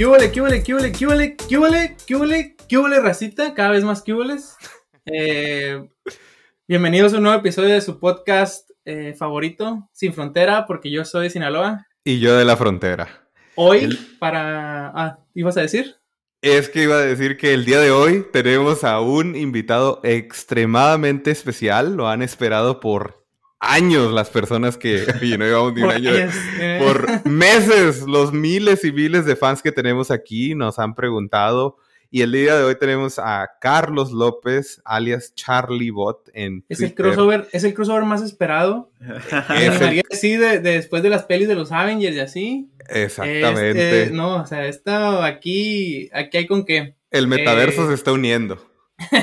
¿Qué huele, qué huele, qué huele, qué huele, qué huele, qué huele, qué huele, racita? Cada vez más qué hueles. Eh, bienvenidos a un nuevo episodio de su podcast eh, favorito, Sin Frontera, porque yo soy de Sinaloa. Y yo de la frontera. Hoy, para... Ah, ¿ibas a decir? Es que iba a decir que el día de hoy tenemos a un invitado extremadamente especial. Lo han esperado por años las personas que, oye, no llevamos ni un año, años, eh. por meses, los miles y miles de fans que tenemos aquí nos han preguntado. Y el día de hoy tenemos a Carlos López, alias Charlie Bot en Es el Twitter. crossover, es el crossover más esperado. Es el- decir de, de después de las pelis de los Avengers y así. Exactamente. Este, no, o sea, esto aquí, aquí hay con qué. El metaverso eh, se está uniendo.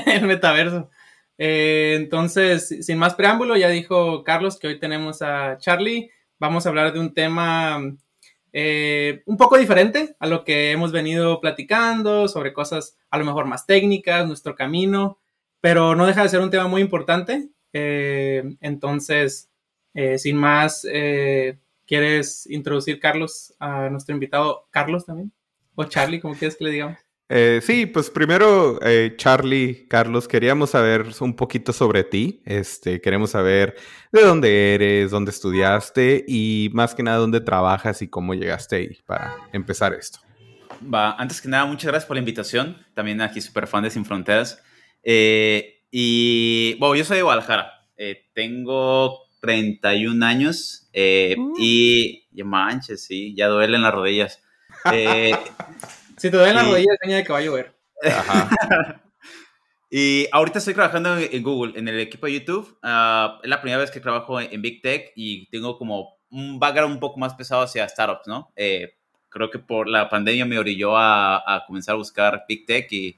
el metaverso. Eh, entonces, sin más preámbulo, ya dijo Carlos que hoy tenemos a Charlie. Vamos a hablar de un tema eh, un poco diferente a lo que hemos venido platicando, sobre cosas a lo mejor más técnicas, nuestro camino, pero no deja de ser un tema muy importante. Eh, entonces, sin más, ¿quieres introducir, Carlos, a nuestro invitado Carlos también? O Charlie, como quieres que le digamos. Eh, sí, pues primero, eh, Charlie, Carlos, queríamos saber un poquito sobre ti. Este, queremos saber de dónde eres, dónde estudiaste y más que nada dónde trabajas y cómo llegaste ahí para empezar esto. Va, antes que nada, muchas gracias por la invitación. También aquí súper fan de Sin Fronteras. Eh, y bueno, yo soy de Guadalajara. Eh, tengo 31 años eh, Uh. y ya manches, sí, ya duelen las rodillas. Eh, Si te duelen las rodillas, señal de que va a llover. Ajá. y ahorita estoy trabajando en, Google, en el equipo de YouTube. Ah, es la primera vez que trabajo en, en Big Tech y tengo como un background un poco más pesado hacia startups, ¿no? Eh, creo que por la pandemia me orilló a, a comenzar a buscar Big Tech y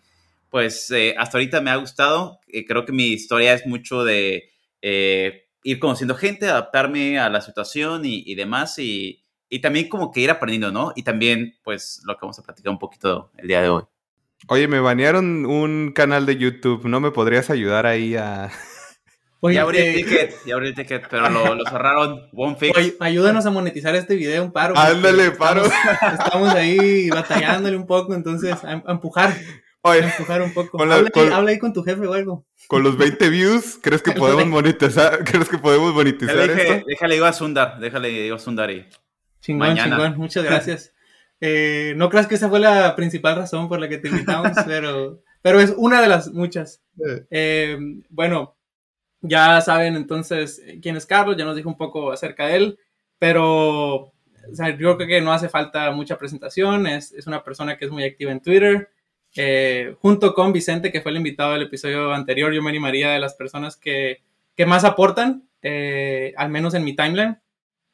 pues eh, hasta ahorita me ha gustado. Eh, creo que mi historia es mucho de eh, ir conociendo gente, adaptarme a la situación y, y demás y, y también como que ir aprendiendo, ¿no? Y también pues lo que vamos a platicar un poquito el día de hoy. Oye, me banearon un canal de YouTube. ¿No me podrías ayudar ahí a...? Oye, ya abrí eh, el ticket, ya abrí el ticket, pero lo, lo cerraron. One fix. oye, ayúdanos a monetizar este video, un paro. Ándale, paro. Estamos, estamos ahí batallándole un poco, entonces a, a empujar, a empujar un poco. La- habla, ahí, con- habla ahí con tu jefe o algo. con los 20 views, ¿crees que podemos monetizar? ¿Crees que podemos monetizar dije, esto? déjale digo a Sundar, déjale digo a Sundar y Chingón, Mañana. chingón, muchas gracias. Eh, no creas que esa fue la principal razón por la que te invitamos, pero, pero es una de las muchas. Eh, bueno, ya saben entonces quién es Carlos, ya nos dijo un poco acerca de él, pero o sea, yo creo que no hace falta mucha presentación, es, es una persona que es muy activa en Twitter. Eh, junto con Vicente, que fue el invitado del episodio anterior, yo me animaría de las personas que, que más aportan, eh, al menos en mi timeline.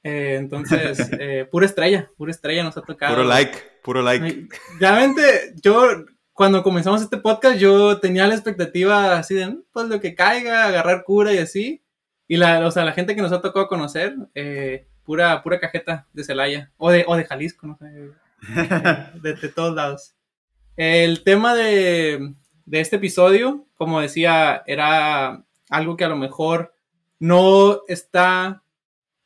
Eh, entonces, eh, pura estrella, pura estrella nos ha tocado. Puro like, puro like. Realmente, yo, cuando comenzamos este podcast, yo tenía la expectativa así de, "Mm, pues lo que caiga, agarrar cura y así. Y la, o sea, la gente que nos ha tocado conocer, eh, pura, pura cajeta de Celaya, o de, o de Jalisco, no sé, de, de todos lados. El tema de, de este episodio, como decía, era algo que a lo mejor no está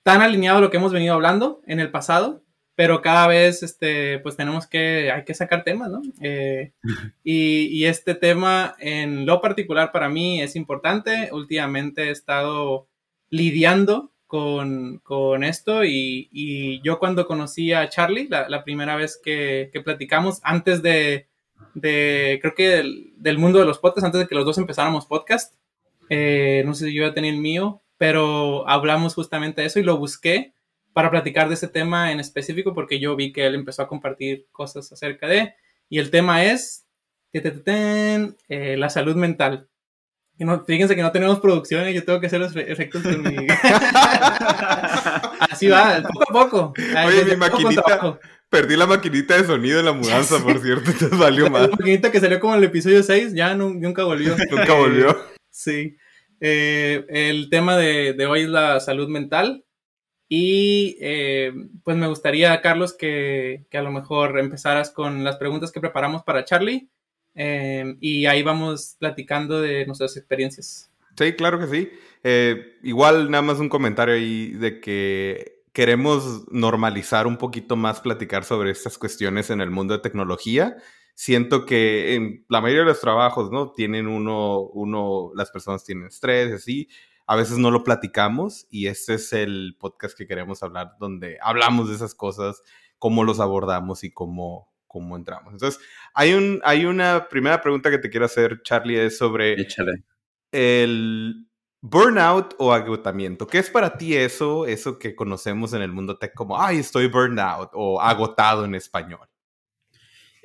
tan alineado a lo que hemos venido hablando en el pasado, pero cada vez este, pues tenemos que, hay que sacar temas, ¿no? Eh, y, y este tema en lo particular para mí es importante. Últimamente he estado lidiando con, con esto y, y yo cuando conocí a Charlie, la, la primera vez que, que platicamos, antes de, de creo que del, del mundo de los podcasts, antes de que los dos empezáramos podcast, eh, no sé si yo ya tenía el mío, pero hablamos justamente de eso y lo busqué para platicar de ese tema en específico porque yo vi que él empezó a compartir cosas acerca de, y el tema es eh, la salud mental. Y no, fíjense que no tenemos producción y yo tengo que hacer los efectos con mi... Así va, poco a poco. Ay, Oye, mi maquinita-. Perdí la maquinita de sonido en la mudanza, por cierto, entonces valió La más. maquinita que salió como en el episodio 6 ya nu- nunca volvió. Nunca volvió. Sí. Eh, el tema de, de hoy es la salud mental. Y eh, pues me gustaría, Carlos, que, a lo mejor empezaras con las preguntas que preparamos para Charlie. eh, y ahí vamos platicando de nuestras experiencias. Sí, claro que sí. Eh, igual nada más un comentario ahí de que queremos normalizar un poquito más platicar sobre estas cuestiones en el mundo de tecnología. Siento que en la mayoría de los trabajos, ¿no? Tienen uno, uno, las personas tienen estrés, así. A veces no lo platicamos y este es el podcast que queremos hablar donde hablamos de esas cosas, cómo los abordamos y cómo, cómo entramos. Entonces, hay, un, hay una primera pregunta que te quiero hacer, Charlie, es sobre Échale. el burnout o agotamiento. ¿Qué es para ti eso, eso que conocemos en el mundo tech como, ay, estoy burnout o agotado en español?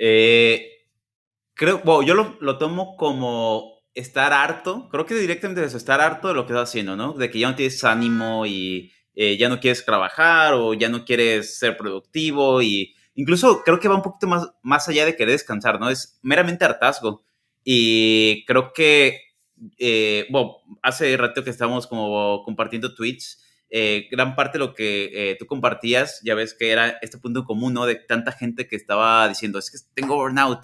Eh, creo, bueno, yo lo, lo, tomo como estar harto, creo que directamente es estar harto de lo que estás haciendo, ¿no? De que ya no tienes ánimo y eh, ya no quieres trabajar o ya no quieres ser productivo y incluso creo que va un poquito más, más allá de querer descansar, ¿no? Es meramente hartazgo. Y creo que, eh, bueno, hace rato que estábamos como compartiendo tweets, eh, gran parte de lo que eh, tú compartías, ya ves que era este punto común, ¿no? De tanta gente que estaba diciendo, es que tengo burnout.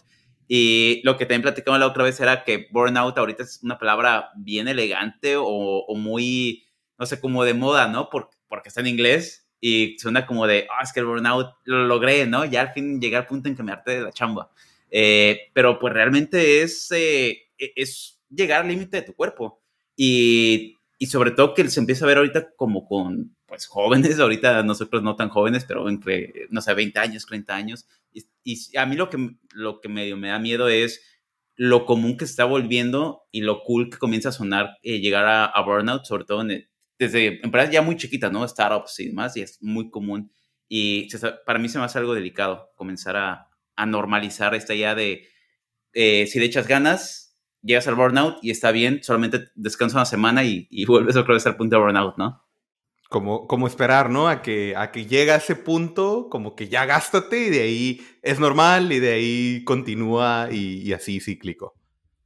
Y lo que también platicamos la otra vez era que burnout ahorita es una palabra bien elegante o, o muy, no sé, como de moda, ¿no? Porque, porque está en inglés y suena como de, ah, es que el burnout lo logré, ¿no? Ya al fin llegué al punto en que me harté de la chamba. Eh, pero pues realmente es, eh, e-, es llegar al límite de tu cuerpo. Y, y, sobre todo que se empieza a ver ahorita como con, pues, jóvenes, ahorita nosotros no tan jóvenes, pero entre, no sé, 20 años, 30 años. Y, y a mí lo que, lo que medio me da miedo es lo común que está volviendo y lo cool que comienza a sonar eh, llegar a, a, burnout, sobre todo en, desde empresas ya muy chiquitas, ¿no? Startups y demás, y es muy común. Y para mí se me hace algo delicado comenzar a, a normalizar esta idea de eh, si le echas ganas, llegas al burnout y está bien, solamente descansa una semana y, y vuelves otra vez al punto de burnout, ¿no? Como, como esperar, ¿no? A que, a que llega a ese punto, como que ya gástate y de ahí es normal y de ahí continúa y, y así cíclico.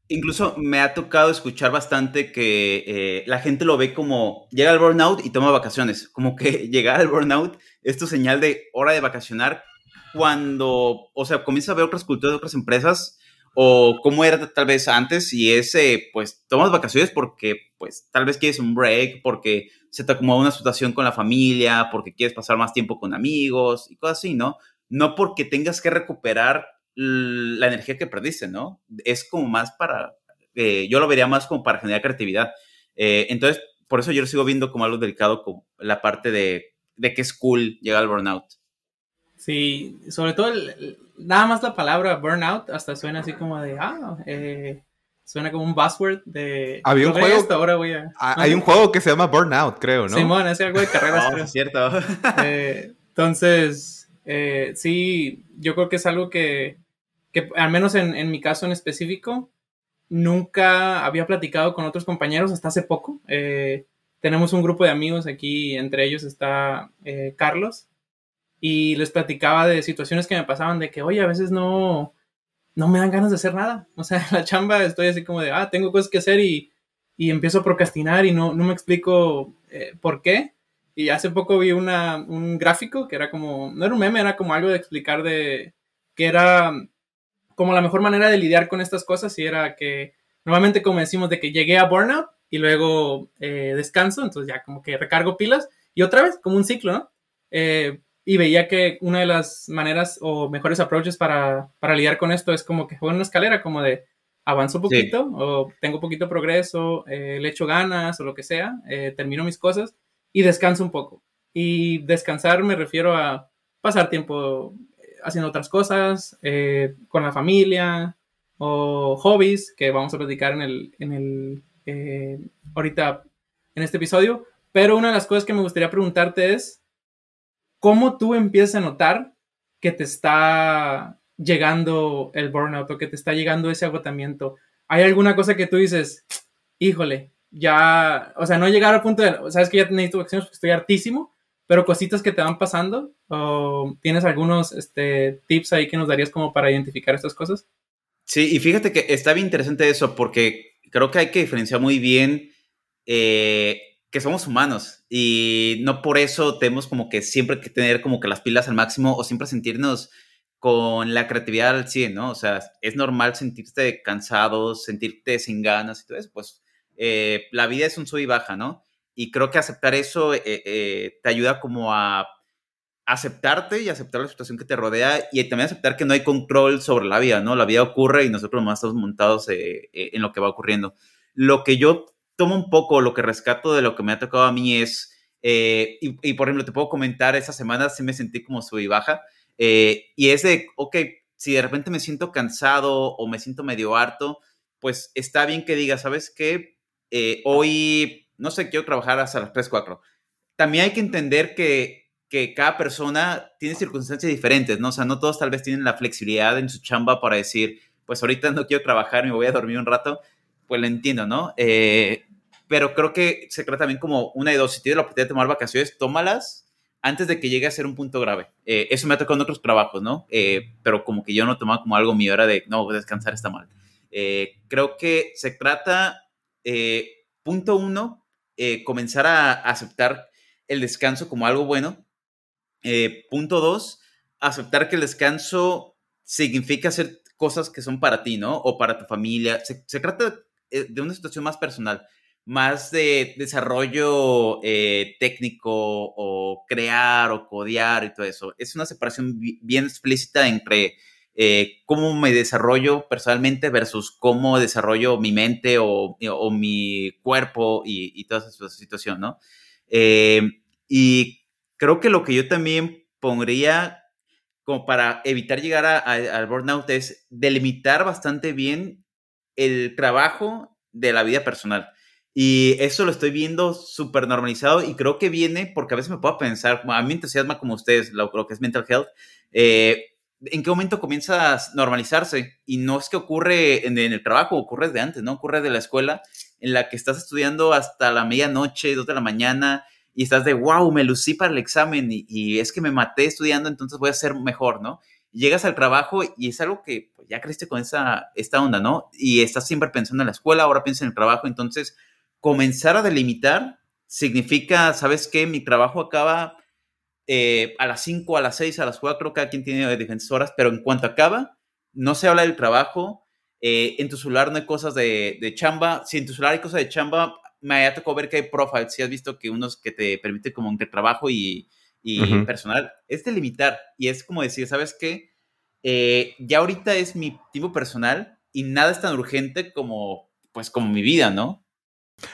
Incluso me ha tocado escuchar bastante que eh, la gente lo ve como llega al burnout y toma vacaciones. Como que llegar al burnout es tu señal de hora de vacacionar cuando, o sea, comienzas a ver otras culturas de otras empresas o cómo era tal vez antes y ese, pues, tomas vacaciones porque, pues, tal vez quieres un break, porque se te acomoda una situación con la familia, porque quieres pasar más tiempo con amigos y cosas así, ¿no? No porque tengas que recuperar la energía que perdiste, ¿no? Es como más para, eh, yo lo vería más como para generar creatividad. Eh, entonces, por eso yo lo sigo viendo como algo delicado, como la parte de, de que es cool llegar al burnout. Sí, sobre todo, el, nada más la palabra burnout hasta suena así como de, ah, eh, suena como un buzzword de... Había un juego... Esto, ahora voy a... Ah, hay un juego que se llama Burnout, creo, ¿no? Simón, es algo de carreras. no, es cierto. eh, entonces, eh, sí, yo creo que es algo que, que al menos en, en, mi caso en específico, nunca había platicado con otros compañeros hasta hace poco. Eh, tenemos un grupo de amigos aquí, entre ellos está eh, Carlos, y les platicaba de situaciones que me pasaban de que, oye, a veces no, no me dan ganas de hacer nada. O sea, la chamba estoy así como de, ah, tengo cosas que hacer y, y empiezo a procrastinar y no, no me explico eh, por qué. Y hace poco vi una, un gráfico que era como, no era un meme, era como algo de explicar de que era como la mejor manera de lidiar con estas cosas y era que normalmente como decimos de que llegué a burnout y luego eh, descanso, entonces ya como que recargo pilas y otra vez como un ciclo, ¿no? Eh, y veía que una de las maneras o mejores approaches para, para lidiar con esto es como que juego en una escalera, como de avanzo un poquito sí. o tengo poquito progreso, eh, le echo ganas o lo que sea, eh, termino mis cosas y descanso un poco. Y descansar me refiero a pasar tiempo haciendo otras cosas, eh, con la familia o hobbies que vamos a platicar en el, en el eh, ahorita en este episodio. Pero una de las cosas que me gustaría preguntarte es, ¿cómo tú empiezas a notar que te está llegando el burnout o que te está llegando ese agotamiento? ¿Hay alguna cosa que tú dices, híjole, ya, o sea, no llegar al punto de, sabes que ya necesito acciones porque estoy hartísimo, pero cositas que te van pasando o tienes algunos este, tips ahí que nos darías como para identificar estas cosas? Sí, y fíjate que está bien interesante eso porque creo que hay que diferenciar muy bien eh, que somos humanos y no por eso tenemos como que siempre que tener como que las pilas al máximo o siempre sentirnos con la creatividad al 100, ¿no? O sea, es normal sentirte cansado, sentirte sin ganas y todo eso, pues eh, la vida es un sub y baja, ¿no? y creo que aceptar eso te ayuda como a aceptarte y aceptar la situación que te rodea y también aceptar que no hay control sobre la vida, ¿no? La vida ocurre y nosotros nomás estamos montados eh, eh, en lo que va ocurriendo. Lo que yo tomo un poco, lo que rescato de lo que me ha tocado a mí es, eh, y, por ejemplo, te puedo comentar, esa semana sí me sentí como sub y baja, y es de, ok, si de repente me siento cansado o me siento medio harto, pues está bien que diga, ¿sabes qué? hoy, no sé, quiero trabajar hasta las 3, 4. También hay que entender que que cada persona tiene circunstancias diferentes, ¿no? O sea, no todos tal vez tienen la flexibilidad en su chamba para decir, pues ahorita no quiero trabajar, me voy a dormir un rato, pues lo entiendo, ¿no? Eh, pero creo que se trata también como una de dos, si tienes la oportunidad de tomar vacaciones, tómalas antes de que llegue a ser un punto grave. Eh, eso me ha tocado en otros trabajos, ¿no? Eh, pero como que yo no tomaba como algo mi hora de, no, descansar está mal. creo que se trata, punto uno, comenzar a aceptar el descanso como algo bueno punto dos, aceptar que el descanso significa hacer cosas que son para ti, ¿no? O para tu familia. Se, trata eh, de una situación más personal, más de desarrollo eh, técnico o crear o codear y todo eso. Es una separación bien explícita entre cómo me desarrollo personalmente versus cómo desarrollo mi mente o, mi cuerpo y, y, toda esa situación, ¿no? y creo que lo que yo también pondría como para evitar llegar al burnout es delimitar bastante bien el trabajo de la vida personal. Y eso lo estoy viendo súper normalizado y creo que viene porque a veces me puedo pensar, a mí me entusiasma como ustedes lo, que es mental health, eh, ¿en qué momento comienza a normalizarse? Y no es que ocurre en, el trabajo, ocurre desde antes, ¿no? Ocurre de la escuela en la que estás estudiando hasta la medianoche, dos de la mañana, y estás de, wow, me lucí para el examen y, es que me maté estudiando, entonces voy a ser mejor, ¿no? Llegas al trabajo y es algo que pues, ya creciste con esa, esta onda, ¿no? Y estás siempre pensando en la escuela, ahora piensas en el trabajo, entonces comenzar a delimitar significa, ¿sabes qué? Mi trabajo acaba eh, a las 5, a las 6, a las 4, cada quien tiene diferentes horas, pero en cuanto acaba, no se habla del trabajo, eh, en tu celular no hay cosas de, de, chamba, si en tu celular hay cosas de chamba, me ha tocado ver que hay profiles, si has visto que unos que te permite como entre trabajo y, personal, es delimitar y es como decir, ¿sabes qué? Eh, ya ahorita es mi tipo personal y nada es tan urgente como, pues, como mi vida, ¿no?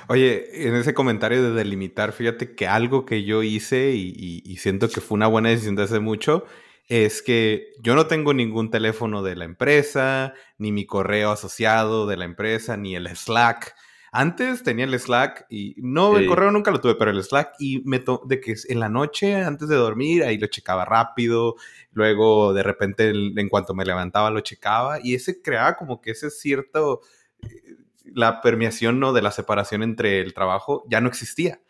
Oye, en ese comentario de delimitar, fíjate que algo que yo hice y, y siento que fue una buena decisión de hace mucho es que yo no tengo ningún teléfono de la empresa, ni mi correo asociado de la empresa, ni el Slack. Antes tenía el Slack y no, el correo nunca lo tuve, pero el Slack y me de que en la noche antes de dormir ahí lo checaba rápido, luego de repente en cuanto me levantaba lo checaba y ese creaba como que ese cierto eh, la permeación no de la separación entre el trabajo ya no existía.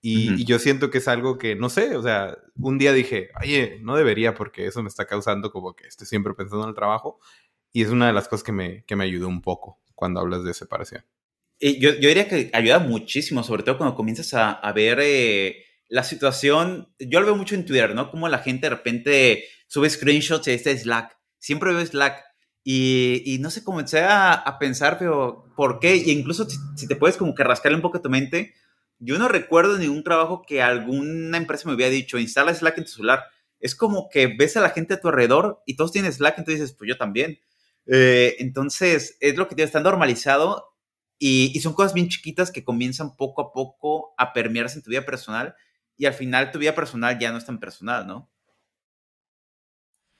Y, yo siento que es algo que, no sé, o sea, un día dije, oye, no debería porque eso me está causando como que estoy siempre pensando en el trabajo. Y es una de las cosas que me, que me ayudó un poco cuando hablas de separación yo, yo, diría que ayuda muchísimo, sobre todo cuando comienzas a, a ver eh, la situación. Yo lo veo mucho en Twitter, ¿no? Como la gente de repente sube screenshots de este Slack. Siempre veo Slack. Y, y no sé, comencé a, a, pensar, pero ¿por qué? Y incluso si, te puedes como que rascarle un poco tu mente, yo no recuerdo ningún trabajo que alguna empresa me hubiera dicho, instala Slack en tu celular. Es como que ves a la gente a tu alrededor y todos tienen Slack, entonces dices, pues yo también. Eh, entonces, es lo que está normalizado y, son cosas bien chiquitas que comienzan poco a poco a permearse en tu vida personal y al final tu vida personal ya no es tan personal, ¿no?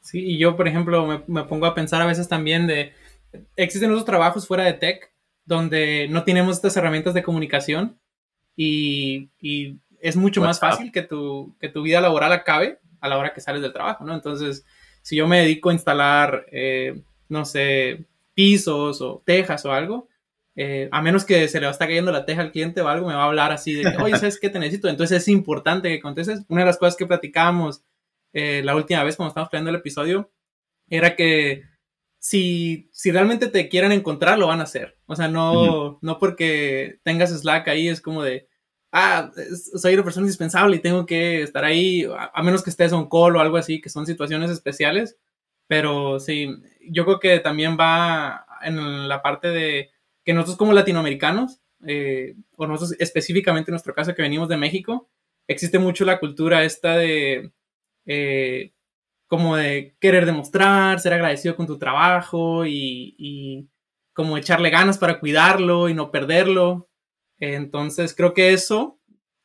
Sí, y yo, por ejemplo, me, pongo a pensar a veces también de, existen otros trabajos fuera de tech donde no tenemos estas herramientas de comunicación y, es mucho más fácil que tu, que tu vida laboral acabe a la hora que sales del trabajo, ¿no? Entonces, si yo me dedico a instalar, eh, no sé, pisos o tejas o algo, eh, a menos que se le va a estar cayendo la teja al cliente o algo, me va a hablar así de oye, ¿sabes qué te necesito? Entonces es importante que contestes. Una de las cosas que platicábamos eh, la última vez cuando estábamos planeando el episodio era que si, si realmente te quieren encontrar, lo van a hacer. O sea, no, no porque tengas Slack ahí es como de, ah, soy una persona indispensable y tengo que estar ahí, a, menos que estés on call o algo así, que son situaciones especiales. Pero sí, yo creo que también va en la parte de que nosotros como latinoamericanos eh, o nosotros específicamente en nuestro caso que venimos de México, existe mucho la cultura esta de eh, como de querer demostrar, ser agradecido con tu trabajo y, y, como echarle ganas para cuidarlo y no perderlo. Entonces creo que eso,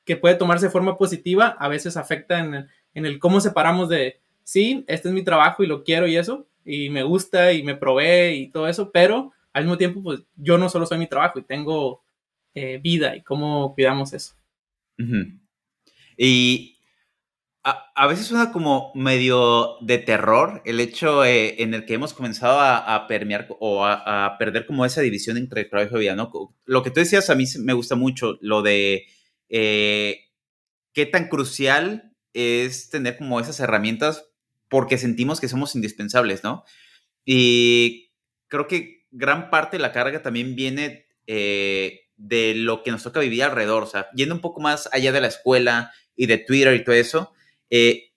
que puede tomarse de forma positiva, a veces afecta en el, en el cómo separamos de, sí, este es mi trabajo y lo quiero y eso, y me gusta y me provee y todo eso, pero al mismo tiempo, pues yo no solo soy mi trabajo y tengo eh, vida y cómo cuidamos eso. Y a, veces suena como medio de terror el hecho eh, en el que hemos comenzado a, permear o a, perder como esa división entre trabajo y vida, ¿no? Lo que tú decías a mí me gusta mucho, lo de eh, qué tan crucial es tener como esas herramientas porque sentimos que somos indispensables, ¿no? Y creo que gran parte de la carga también viene eh, de lo que nos toca vivir alrededor, o sea, yendo un poco más allá de la escuela y de Twitter y todo eso, eh,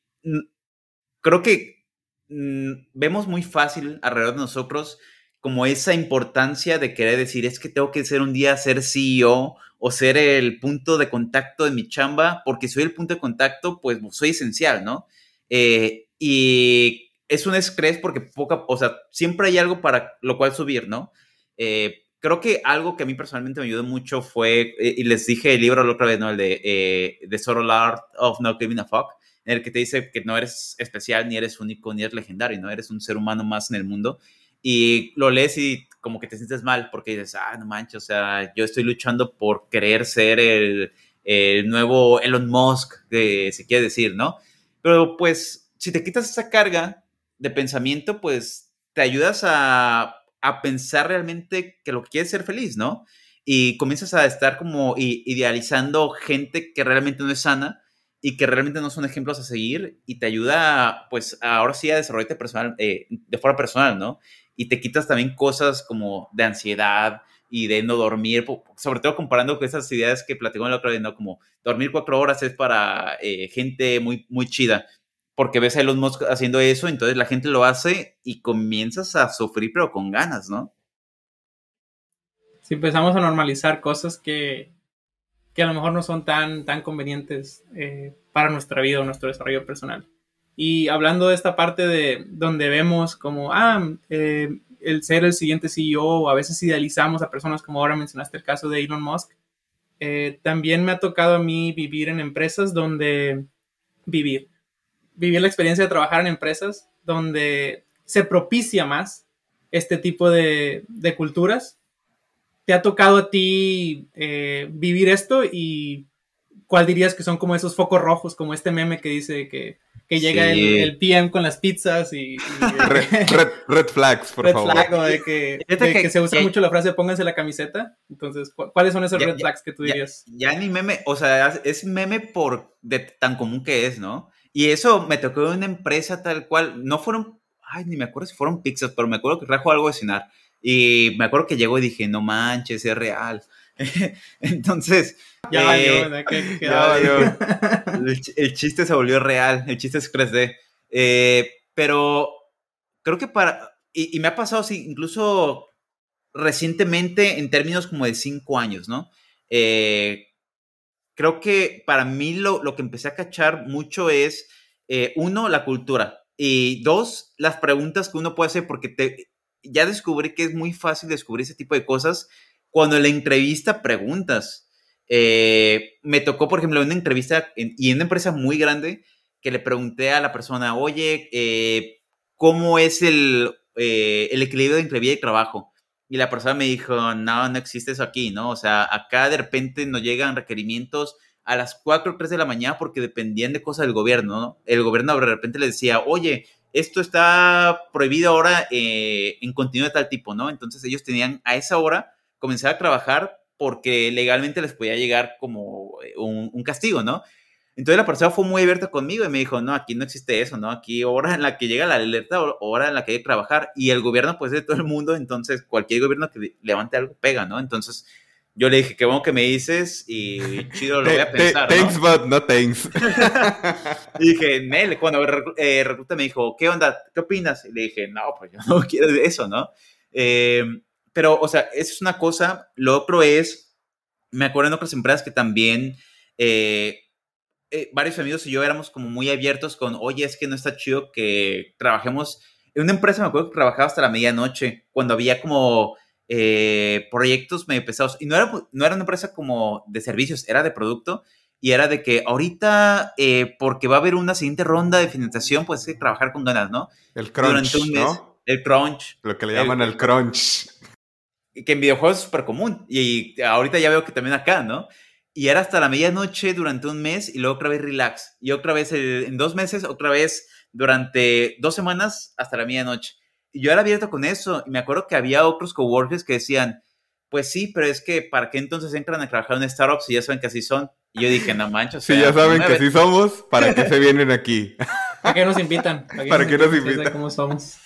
creo que mm, vemos muy fácil alrededor de nosotros como esa importancia de querer decir, es que tengo que ser un día ser CEO o ser el punto de contacto de mi chamba, porque soy el punto de contacto, pues soy esencial, ¿no? Eh, y es un estrés porque poca, o sea, siempre hay algo para lo cual subir, ¿no? Eh, creo que algo que a mí personalmente me ayudó mucho fue, eh, y les dije el libro la otra vez, ¿no? El de eh, The Subtle Art of Not Giving a Fuck, en el que te dice que no eres especial, ni eres único, ni eres legendario, ¿no? Eres un ser humano más en el mundo. Y lo lees y como que te sientes mal porque dices, ah, no manches, o sea, yo estoy luchando por querer ser el, el nuevo Elon Musk, que se quiere decir, ¿no? Pero pues, si te quitas esa carga de pensamiento, pues te ayudas a a pensar realmente que lo que quieres es ser feliz, ¿no? Y comienzas a estar como idealizando gente que realmente no es sana y que realmente no son ejemplos a seguir y te ayuda, pues, ahora sí a desarrollarte personal, eh, de forma personal, ¿no? Y te quitas también cosas como de ansiedad y de no dormir, sobre todo comparando con esas ideas que platicó la otra vez, ¿no? Como dormir cuatro horas es para eh, gente muy, muy chida porque ves a Elon Musk haciendo eso, entonces la gente lo hace y comienzas a sufrir, pero con ganas, ¿no? Si empezamos a normalizar cosas que, que a lo mejor no son tan, tan convenientes eh, para nuestra vida o nuestro desarrollo personal. Y hablando de esta parte de donde vemos como, ah, eh, el ser el siguiente CEO, a veces idealizamos a personas como ahora mencionaste el caso de Elon Musk, eh, también me ha tocado a mí vivir en empresas donde vivir vivir la experiencia de trabajar en empresas donde se propicia más este tipo de, culturas. ¿Te ha tocado a ti eh, vivir esto y cuál dirías que son como esos focos rojos, como este meme que dice que, llega el, PM con las pizzas y... red, flags, por favor. Red flag, de, que, se usa mucho la frase pónganse la camiseta. Entonces, ¿cuáles son esos red flags que tú dirías? Ya, ya, ni meme, o sea, es meme por de tan común que es, ¿no? Y eso me tocó en una empresa tal cual, no fueron, ay, ni me acuerdo si fueron pizzas, pero me acuerdo que trajo algo de cenar. Y me acuerdo que llegó y dije, no manches, es real. Entonces. Ya valió, eh, ya valió. El, chiste se volvió real, el chiste es 3D. Eh, pero creo que para. Y, me ha pasado así, incluso recientemente en términos como de cinco años, ¿no? Eh, creo que para mí lo, lo que empecé a cachar mucho es, eh, uno, la cultura. Y dos, las preguntas que uno puede hacer, porque te, ya descubrí que es muy fácil descubrir ese tipo de cosas cuando en la entrevista preguntas. Eh, me tocó, por ejemplo, una entrevista y en una empresa muy grande que le pregunté a la persona, oye, eh, ¿cómo es el, el equilibrio entre vida y trabajo? Y la persona me dijo, no, no existe eso aquí, ¿no? O sea, acá de repente nos llegan requerimientos a las 4 o 3 de la mañana porque dependían de cosas del gobierno, ¿no? El gobierno de repente le decía, oye, esto está prohibido ahora eh, en continuo de tal tipo, ¿no? Entonces ellos tenían a esa hora comenzar a trabajar porque legalmente les podía llegar como eh, un castigo, ¿no? Entonces la persona fue muy abierta conmigo y me dijo, no, aquí no existe eso, ¿no? Aquí hora en la que llega la alerta, hora en la que hay que trabajar. Y el gobierno, pues, es de todo el mundo, entonces cualquier gobierno que levante algo pega, ¿no? Entonces yo le dije, qué bueno que me dices y chido, lo voy a pensar. Thanks, but no thanks. y dije, Nel, cuando eh, recluta me dijo, ¿qué onda? ¿Qué opinas? Y le dije, no, pues yo no quiero eso, ¿no? Eh, pero, o sea, eso es una cosa. Lo otro es me acuerdo en otras empresas que también eh, eh, varios amigos y yo éramos como muy abiertos con, oye, es que no está chido que trabajemos. En una empresa me acuerdo que trabajaba hasta la medianoche, cuando había como eh, proyectos medio pesados. Y no era, no era una empresa como de servicios, era de producto. Y era de que ahorita, porque va a haber una siguiente ronda de financiación, pues hay que trabajar con ganas, ¿no? El crunch, ¿no? El crunch. Lo que le llaman el, el crunch que en videojuegos es súper común. Y ahorita ya veo que también acá, ¿no? Y era hasta la medianoche durante un mes y luego otra vez relax. Y otra vez en dos meses, otra vez durante dos semanas hasta la medianoche. Y yo era abierto con eso. Y me acuerdo que había otros coworkers que decían, pues sí, pero es que ¿para qué entonces entran a trabajar en startups si ya saben que así son? Y yo dije, no manches. Si ya saben que así somos, ¿para qué se vienen aquí? ¿Para qué nos invitan? ¿Para qué, nos, invitan? ¿Cómo somos?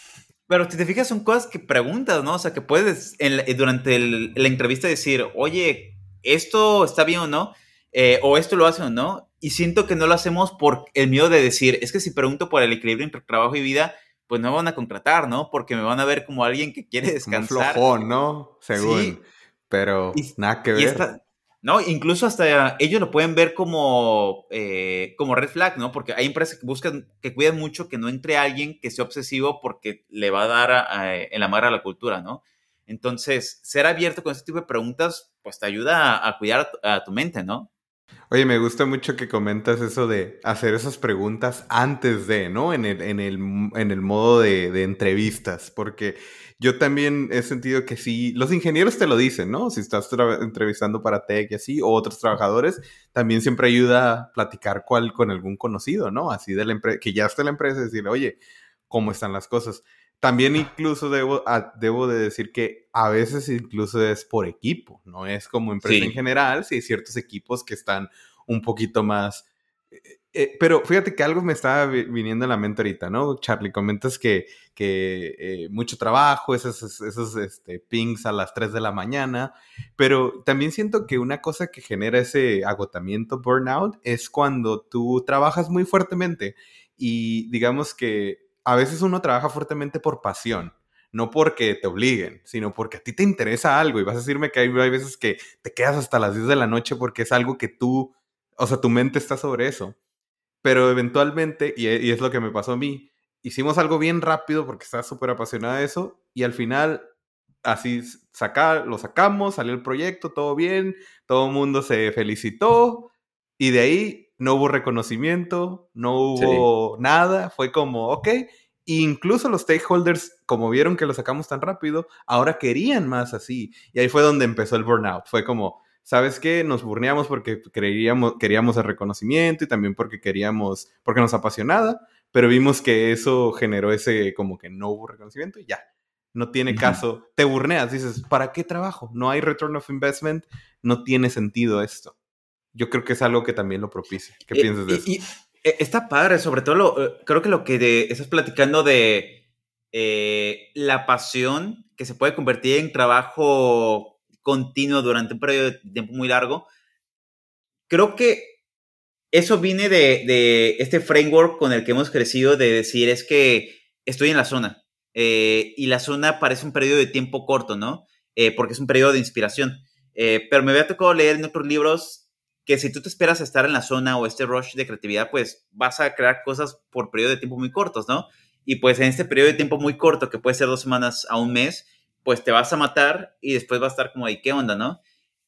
Pero si te fijas, son cosas que preguntas, ¿no? O sea, que puedes en, durante la entrevista decir, oye, ¿esto está bien o no? Eh, o esto lo hacen o no. Y siento que no lo hacemos por el miedo de decir, es que si pregunto por el equilibrio entre trabajo y vida, pues no me van a contratar, ¿no? Porque me van a ver como alguien que quiere descansar. Como flojón, ¿no? Según. Pero nada que ver. ¿no? Incluso hasta ellos lo pueden ver como, eh, como red flag, ¿no? Porque hay empresas que buscan, que cuidan mucho que no entre alguien que sea obsesivo porque le va a dar en la madre a la cultura, ¿no? Entonces, ser abierto con ese tipo de preguntas, pues te ayuda a, cuidar a, tu mente, ¿no? Oye, me gusta mucho que comentas eso de hacer esas preguntas antes de, ¿no? En el, en el, en el modo de, entrevistas, porque yo también he sentido que sí, los ingenieros te lo dicen, ¿no? Si estás entrevistando para tech y así, o otros trabajadores, también siempre ayuda a platicar cuál con algún conocido, ¿no? Así de la empresa, que ya está la empresa, decirle, oye, ¿cómo están las cosas? También incluso debo, debo de decir que a veces incluso es por equipo, no es como empresa en general, si hay ciertos equipos que están un poquito más eh, eh, pero fíjate que algo me estaba viniendo a la mente ahorita, ¿no? Charlie, comentas que, que eh, mucho trabajo, esos, esos este, pings a las 3 de la mañana, pero también siento que una cosa que genera ese agotamiento, burnout, es cuando tú trabajas muy fuertemente y digamos que a veces uno trabaja fuertemente por pasión. No porque te obliguen, sino porque a ti te interesa algo y vas a decirme que hay, veces que te quedas hasta las 10 de la noche porque es algo que tú, o sea, tu mente está sobre eso pero eventualmente, y, es lo que me pasó a mí, hicimos algo bien rápido porque estaba súper apasionada de eso y al final así sacar, lo sacamos, salió el proyecto, todo bien, todo el mundo se felicitó y de ahí no hubo reconocimiento, no hubo nada, fue como, ok, incluso los stakeholders, como vieron que lo sacamos tan rápido, ahora querían más así y ahí fue donde empezó el burnout, fue como, ¿sabes qué? Nos burneamos porque creíamos, queríamos el reconocimiento y también porque queríamos, porque nos apasionaba, pero vimos que eso generó ese como que no hubo reconocimiento y ya. No tiene caso. Te burneas, dices, ¿para qué trabajo? No hay return of investment, no tiene sentido esto. Yo creo que es algo que también lo propicia. ¿Qué eh, piensas de eso? Eh, está padre, sobre todo lo, eh, creo que lo que estás platicando de la pasión que se puede convertir en trabajo continuo durante un periodo de tiempo muy largo. Creo que eso viene de, este framework con el que hemos crecido de decir es que estoy en la zona eh, y la zona parece un periodo de tiempo corto, ¿no? Eh, porque es un periodo de inspiración. Eh, pero me había tocado leer en otros libros que si tú te esperas a estar en la zona o este rush de creatividad, pues vas a crear cosas por periodo de tiempo muy cortos, ¿no? Y pues en este periodo de tiempo muy corto, que puede ser dos semanas a un mes, pues te vas a matar y después va a estar como ahí, ¿qué onda, no?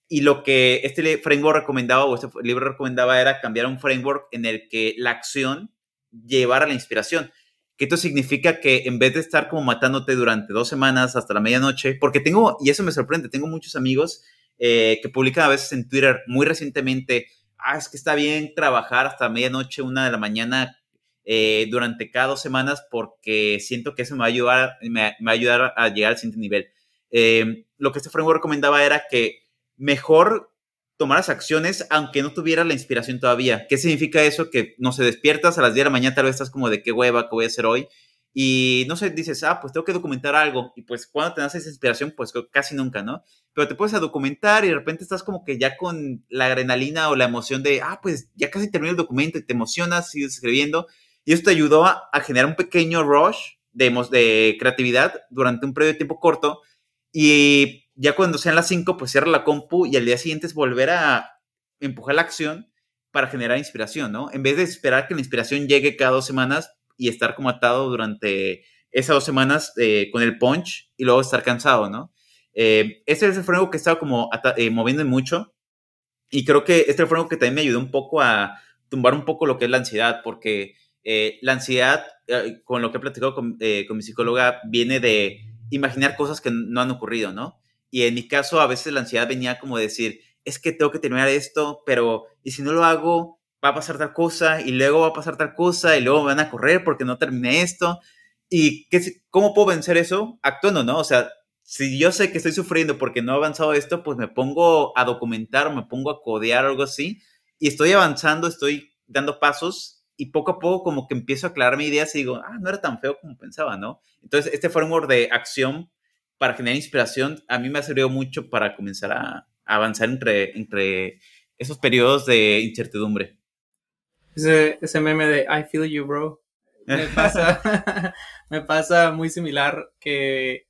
Y lo que este framework recomendaba o este libro recomendaba era cambiar un framework en el que la acción llevara la inspiración. Que esto significa que en vez de estar como matándote durante dos semanas hasta la medianoche, porque tengo, y eso me sorprende, tengo muchos amigos eh, que publican a veces en Twitter muy recientemente, ah, es que está bien trabajar hasta medianoche, una de la mañana eh, durante cada dos semanas porque siento que eso me va a ayudar, me, va a, ayudar a llegar al siguiente nivel. Eh, lo que este framework recomendaba era que mejor tomaras acciones aunque no tuvieras la inspiración todavía. ¿Qué significa eso? Que no se despiertas a las 10 de la mañana, tal vez estás como de qué hueva, qué voy a hacer hoy. Y no sé, dices, ah, pues tengo que documentar algo. Y pues cuando te das esa inspiración, pues casi nunca, ¿no? Pero te puedes a documentar y de repente estás como que ya con la adrenalina o la emoción de, ah, pues ya casi terminé el documento y te emocionas, sigues escribiendo y esto te ayudó a, generar un pequeño rush de, de creatividad durante un periodo de tiempo corto. Y ya cuando sean las 5, pues cierra la compu y al día siguiente es volver a empujar la acción para generar inspiración, ¿no? En vez de esperar que la inspiración llegue cada dos semanas y estar como atado durante esas dos semanas eh, con el punch y luego estar cansado, ¿no? Eh, ese es el framework que estaba como eh, moviendo mucho y creo que este framework que también me ayudó un poco a tumbar un poco lo que es la ansiedad, porque la ansiedad, con lo que he platicado con mi psicóloga, viene de imaginar cosas que no han ocurrido, ¿no? Y en mi caso, a veces la ansiedad venía como decir, es que tengo que terminar esto, pero ¿y si no lo hago? Va a pasar tal cosa y luego va a pasar tal cosa y luego me van a correr porque no terminé esto. ¿Y qué, cómo puedo vencer eso? Actuando, ¿no? O sea, si yo sé que estoy sufriendo porque no he avanzado esto, pues me pongo a documentar me pongo a codear algo así y estoy avanzando, estoy dando pasos y poco a poco como que empiezo a aclararme ideas y digo, ah, no era tan feo como pensaba, ¿no? Entonces, este framework de acción para generar inspiración a mí me ha servido mucho para comenzar a, avanzar entre, entre esos periodos de incertidumbre. Ese, ese meme de I feel you, bro. Me pasa, me pasa muy similar que,